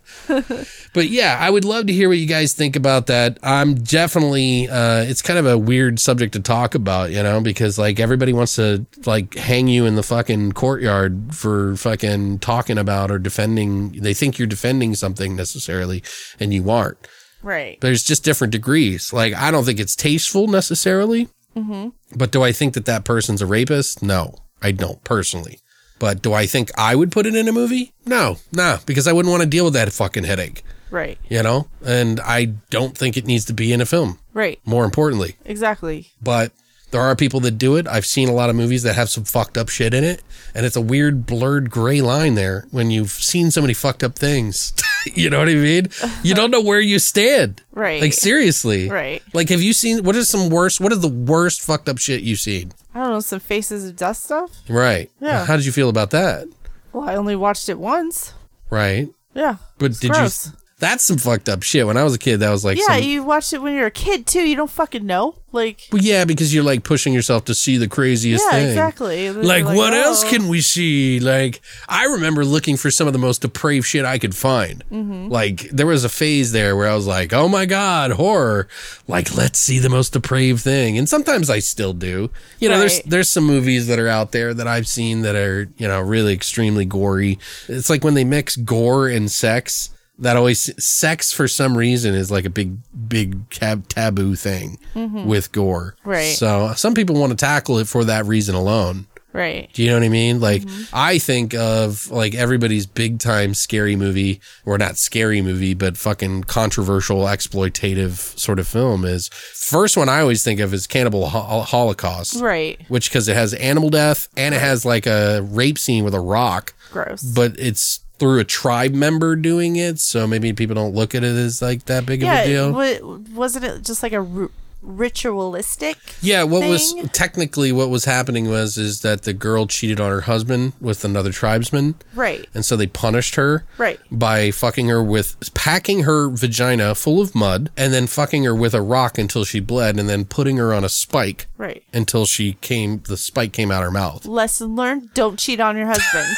But yeah, I would love to hear what you guys think about that. I'm definitely uh it's kind of a weird subject to talk about, you know, because like everybody wants to like hang you in the fucking courtyard for fucking talking about or defending they think you're defending something necessarily and you aren't. Right. There's just different degrees. Like I don't think it's tasteful necessarily. Mm-hmm. But do I think that that person's a rapist? No, I don't personally. But do I think I would put it in a movie? No, nah, because I wouldn't want to deal with that fucking headache. Right. you know? And I don't think it needs to be in a film, Right. more importantly. Exactly. But there are people that do it. I've seen a lot of movies that have some fucked up shit in it, and it's a weird blurred gray line there when you've seen so many fucked up things. you know what I mean? You don't know where you stand. Right. Like seriously. Right. Like have you seen what is some worst what is the worst fucked up shit you've seen? I don't know, some Faces of death stuff? Right. Yeah. How did you feel about that? Well, I only watched it once. Right. Yeah. But did gross. you that's some fucked up shit. When I was a kid, that was like Yeah, some, you watched it when you're a kid too. You don't fucking know. Like Well, yeah, because you're like pushing yourself to see the craziest Yeah, thing. exactly. Like, like, what else oh. can we see? Like, I remember looking for some of the most depraved shit I could find. Mm-hmm. Like, there was a phase there where I was like, oh my God, horror. Like, let's see the most depraved thing. And sometimes I still do. You know, there's there's some movies that are out there that I've seen that are, you know, really extremely gory. It's like when they mix gore and sex. That always sex for some reason is like a big, big tab- taboo thing with gore. Mm-hmm. Right. So some people want to tackle it for that reason alone. right. Do you know what I mean? Like, Mm-hmm. I think of like everybody's big time scary movie, or not scary movie, but fucking controversial, exploitative sort of film is first one I always think of is Cannibal Ho- Holocaust. Right. Which, because it has animal death and it has like a rape scene with a rock, Gross. but it's through a tribe member doing it. So maybe people don't look at it as like that big of a yeah, deal. wa- wasn't it just like a ritualistic? Yeah, what was technically what was happening was is that the girl cheated on her husband with another tribesman, Right. and so they punished her Right. by fucking her with packing her vagina full of mud and then fucking her with a rock until she bled, and then putting her on a spike Right. until she came the spike came out her mouth. Lesson learned: don't cheat on your husband.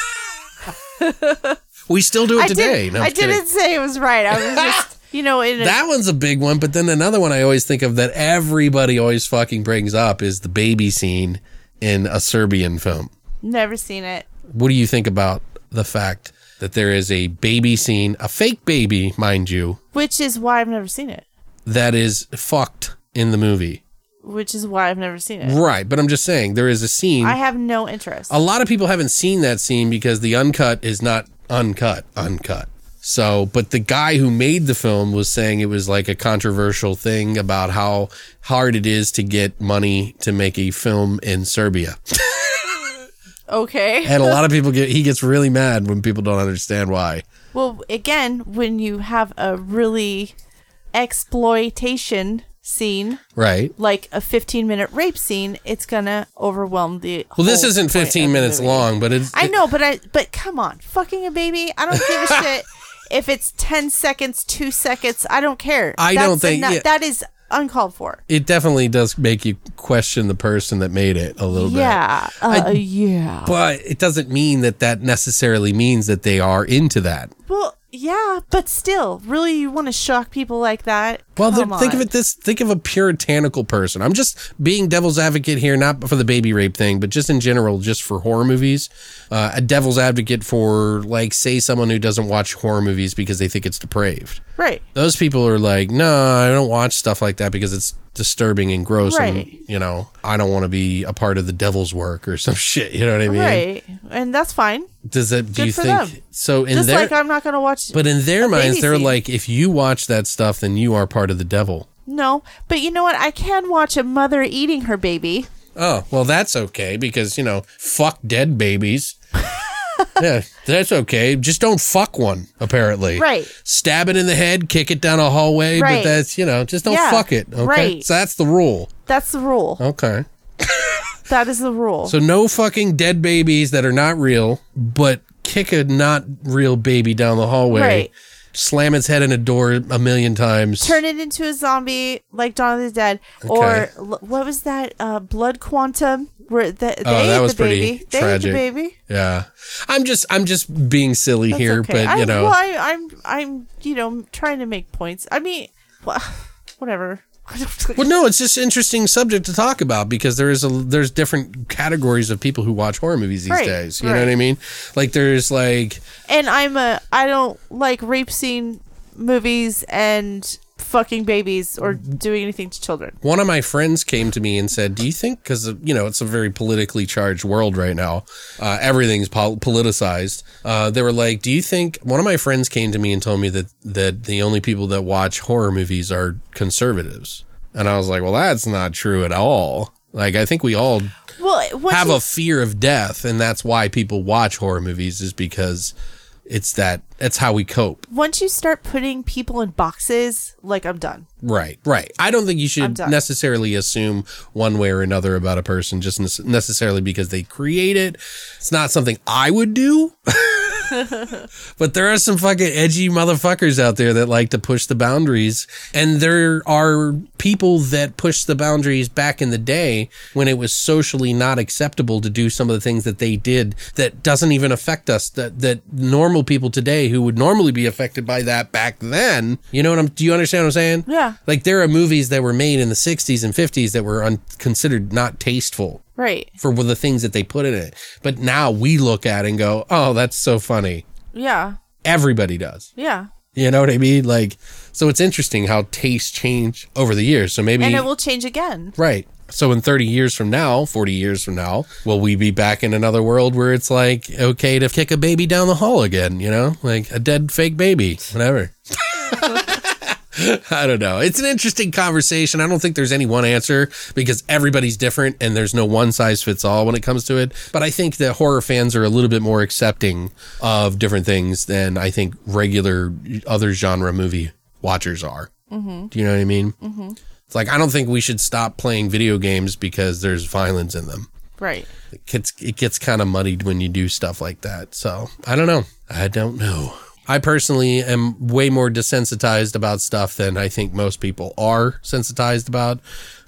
We still do it I today. didn't. No, I kidding. didn't say it was right. I was just, you know, in a, That one's a big one, but then another one I always think of that everybody always fucking brings up is the baby scene in a Serbian film. never seen it. what do you think about the fact that there is a baby scene, a fake baby, mind you, Which is why I've never seen it. that is fucked in the movie? Which is why I've never seen it. Right, but I'm just saying there is a scene. I have no interest. a lot of people haven't seen that scene because the uncut is not uncut, uncut. So, but the guy who made the film was saying it was like a controversial thing about how hard it is to get money to make a film in Serbia. Okay. And a lot of people get, he gets really mad when people don't understand why. Well, again, when you have a really exploitation scene, Right. like a 15 minute rape scene, it's gonna overwhelm the. Well, this isn't 15 minutes long, but it's. I know, but I but come on, fucking a baby. I don't give a shit if it's 10 seconds, two seconds. I don't care. I don't think- enough- yeah. that is uncalled for. it definitely does make you question the person that made it a little bit. Yeah, uh, I- yeah. But it doesn't mean that that necessarily means that they are into that. Well, yeah, but still, really, you want to shock people like that? Well, th- think of it this think of a puritanical person. I'm just being devil's advocate here, not for the baby rape thing, but just in general, just for horror movies. Uh, a devil's advocate for, like, say, someone who doesn't watch horror movies because they think it's depraved. Right. Those people are like, no, I don't watch stuff like that because it's disturbing and gross, and you know, I don't want to be a part of the devil's work or some shit. You know what I mean? Right. And that's fine. Does it? Do Good you for think them. so? In Just their, like I'm not going to watch. but in their minds, they're scene. like, if you watch that stuff, then you are part of the devil. No, but you know what? I can watch a mother eating her baby. Oh, well, that's okay because, you know, fuck dead babies. yeah, that's okay. Just don't fuck one, apparently. Right. Stab it in the head, kick it down a hallway, but that's, you know, just don't Yeah, fuck it. Okay. right. So that's the rule. That's the rule. Okay. That is the rule. So no fucking dead babies that are not real, but kick a not real baby down the hallway. Right. Slam its head in a door a million times. Turn it into a zombie like Dawn of the Dead, or l- what was that? Uh, Blood Quantum, where the, oh, they Oh, that was the baby. pretty They tragic. ate the baby. yeah. I'm just I'm just being silly That's here, okay. but you I, know. well, I, I'm I'm you know trying to make points. I mean, wha- whatever. Well, no, it's just interesting subject to talk about because there is a there's different categories of people who watch horror movies these Right, days. You know what I mean? Like there's like and I'm a I don't like rape scene movies and fucking babies or doing anything to children. One of my friends came to me and said, "Do you think because you know it's a very politically charged world right now, uh, everything's pol- politicized." Uh, they were like, "Do you think?" One of my friends came to me and told me that that the only people that watch horror movies are conservatives, and I was like, "Well, that's not true at all." Like, I think we all Well, have you, a fear of death, and that's why people watch horror movies is because it's that that's how we cope. once you start putting people in boxes, like I'm done. Right, right. I don't think you should necessarily assume one way or another about a person just necessarily because they create it. It's not something I would do. but there are some fucking edgy motherfuckers out there that like to push the boundaries. And there are people that pushed the boundaries back in the day when it was socially not acceptable to do some of the things that they did that doesn't even affect us. That, that normal people today who would normally be affected by that back then, you know what I'm, do you understand what I'm saying? Yeah. Like there are movies that were made in the 60s and 50s that were un- considered not tasteful Right. for the things that they put in it. But now we look at it and go, "Oh, that's so funny." Yeah. Everybody does. Yeah. You know what I mean? Like so it's interesting how tastes change over the years. So maybe And it will change again. right. So in 30 years from now, 40 years from now, will we be back in another world where it's like okay to kick a baby down the hall again, you know? Like a dead fake baby, whatever. I don't know. It's an interesting conversation. I don't think there's any one answer because everybody's different and there's no one size fits all when it comes to it. But I think that horror fans are a little bit more accepting of different things than I think regular other genre movie watchers are. Mm-hmm. Do you know what I mean? Mm-hmm. It's like I don't think we should stop playing video games because there's violence in them. Right. It gets it gets kind of muddied when you do stuff like that. So I don't know. I don't know. I personally am way more desensitized about stuff than I think most people are sensitized about.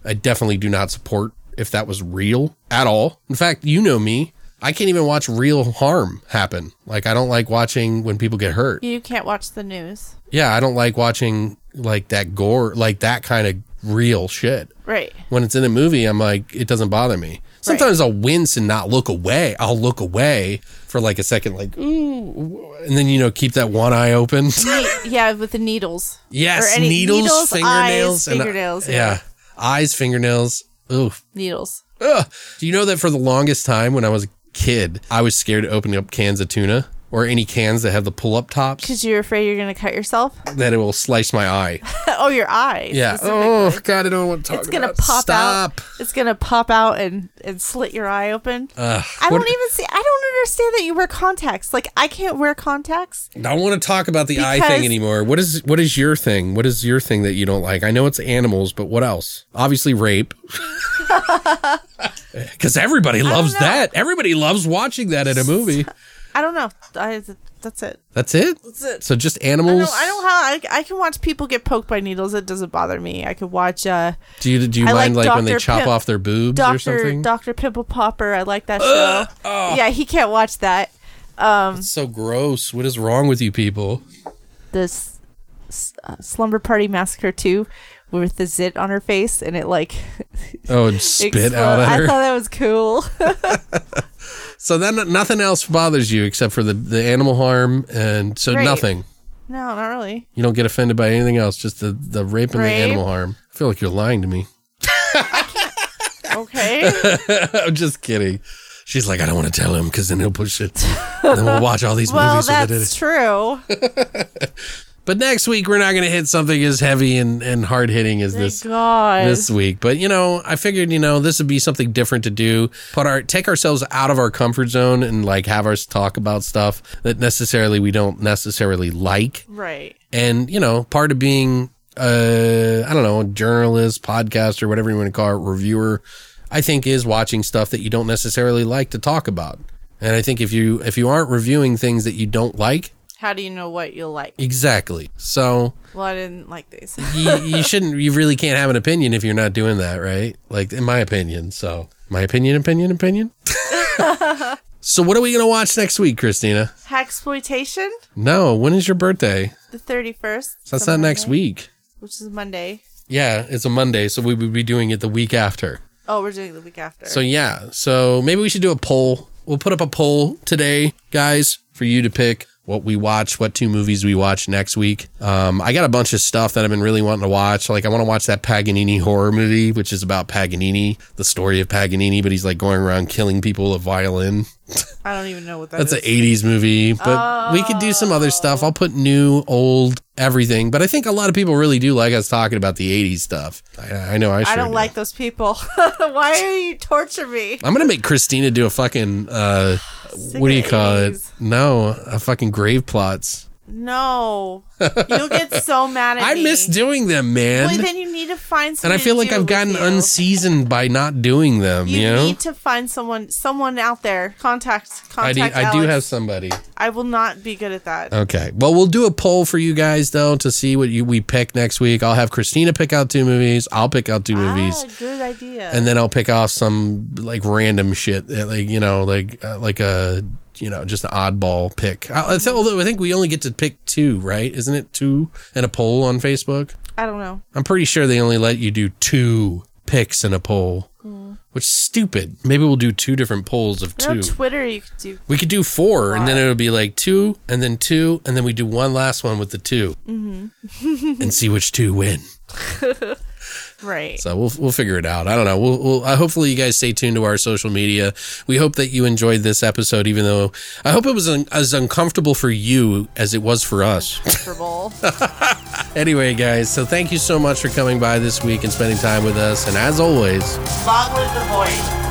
I definitely do not support if that was real at all. In fact, you know me. I can't even watch real harm happen. Like I don't like watching when people get hurt. You can't watch the news. Yeah, I don't like watching like that gore, like that kind of real shit Right. when it's in a movie, I'm like, it doesn't bother me. Sometimes I'll wince and not look away. I'll look away for like a second, like, ooh, and then, you know, keep that one eye open. Yeah, with the needles. yes, any- needles, needles, fingernails. eyes, and- fingernails, yeah. yeah. Eyes, fingernails. Ooh. Needles. Ugh. Do you know that for the longest time when I was a kid, I was scared to open up cans of tuna or any cans that have the pull up tops Because you're afraid you're going to cut yourself? that it will slice my eye. oh, your eye. Yeah. Oh, God, I don't want to talk It's gonna about pop Stop. out. It's gonna pop out and and slit your eye open. Ugh. I don't even see. I don't understand that you wear contacts. Like I can't wear contacts. I don't want to talk about the eye thing anymore. What is what is your thing? What is your thing that you don't like? I know it's animals, but what else? Obviously, rape. Because everybody loves that. Everybody loves watching that in a movie. I don't know. I, that's it. That's it. That's it. So just I animals. don't. I don't have. I, I can watch people get poked by needles. It doesn't bother me. I could watch. Uh, do you do you I mind like, like when they chop Pimp- off their boobs or Doctor something? Doctor Pimple Popper. I like that show. oh. Yeah, he can't watch that. Um, It's so gross. What is wrong with you people? this uh, Slumber Party Massacre two, with the zit on her face, and it like Oh, and spit explode- out at I thought that was cool. so then nothing else bothers you except for the the animal harm, and so Rape. nothing. no, not really. You don't get offended by anything else, just the the rape and the Rape. animal harm. I feel like you're lying to me. Okay. I'm just kidding. She's like, I don't want to tell him because then he'll push it. then we'll watch all these well, movies. with it in that's true. But next week we're not going to hit something as heavy and, and hard hitting as Thank this God. this week. But you know, I figured you know this would be something different to do. Put our take ourselves out of our comfort zone and like have us talk about stuff that necessarily we don't necessarily like. right. And you know, part of being uh I don't know, a journalist, podcast, or whatever you want to call it, reviewer, I think is watching stuff that you don't necessarily like to talk about. And I think if you if you aren't reviewing things that you don't like, How do you know what you'll like? exactly. So Well, I didn't like these. you, you shouldn't you really can't have an opinion if you're not doing that, right? Like in my opinion. So my opinion, opinion, opinion. so what are we gonna watch next week, Christina? Hagsploitation, No, when is your birthday? the thirty first. So That's not next week. which is Monday. Yeah, it's a Monday, so we would be doing it the week after. Oh, we're doing it the week after. So yeah, so maybe we should do a poll. We'll put up a poll today, guys, for you to pick what we watch, what two movies we watch next week. Um, I got a bunch of stuff that I've been really wanting to watch. Like I want to watch that Paganini horror movie, which is about Paganini, the story of Paganini, but he's like going around killing people with violin. I don't even know what that That's is. an 80s movie, but we could do some other stuff. I'll put new, old, everything. But I think a lot of people really do like us talking about the 80s stuff. I, I know I sure I don't do. like those people. Why are you torture me? I'm gonna make Christina do a fucking uh, what do you call it? No, a fucking grave plots. No, you'll get so mad at I me. I miss doing them, man. Well, then you need to find and. I feel like I've gotten you. unseasoned by not doing them. You, You know, need to find someone, someone out there. Contact, I do. contact. I do have somebody. I will not be good at that. Okay. Well, we'll do a poll for you guys though to see what you we pick next week. I'll have Christina pick out two movies. I'll pick out two movies. Ah, good idea. and then I'll pick off some like random shit, like you know, like uh, like a you know just an oddball pick. I, I th- although I think we only get to pick two, right? Isn't it two and a poll on Facebook? I don't know. I'm pretty sure they only let you do two picks in a poll, hmm. which is stupid. Maybe we'll do two different polls of You know, two. Twitter, you could do. we could do four, and then it would be like two, and then two, and then we do one last one with the 2 mm-hmm. and see which two win. Right. So we'll we'll figure it out. I don't know. We'll, we'll uh, hopefully you guys stay tuned to our social media. We hope that you enjoyed this episode, even though I hope it was un- as uncomfortable for you as it was for us. Comfortable. anyway, guys, so thank you so much for coming by this week and spending time with us. And as always, Long live the void.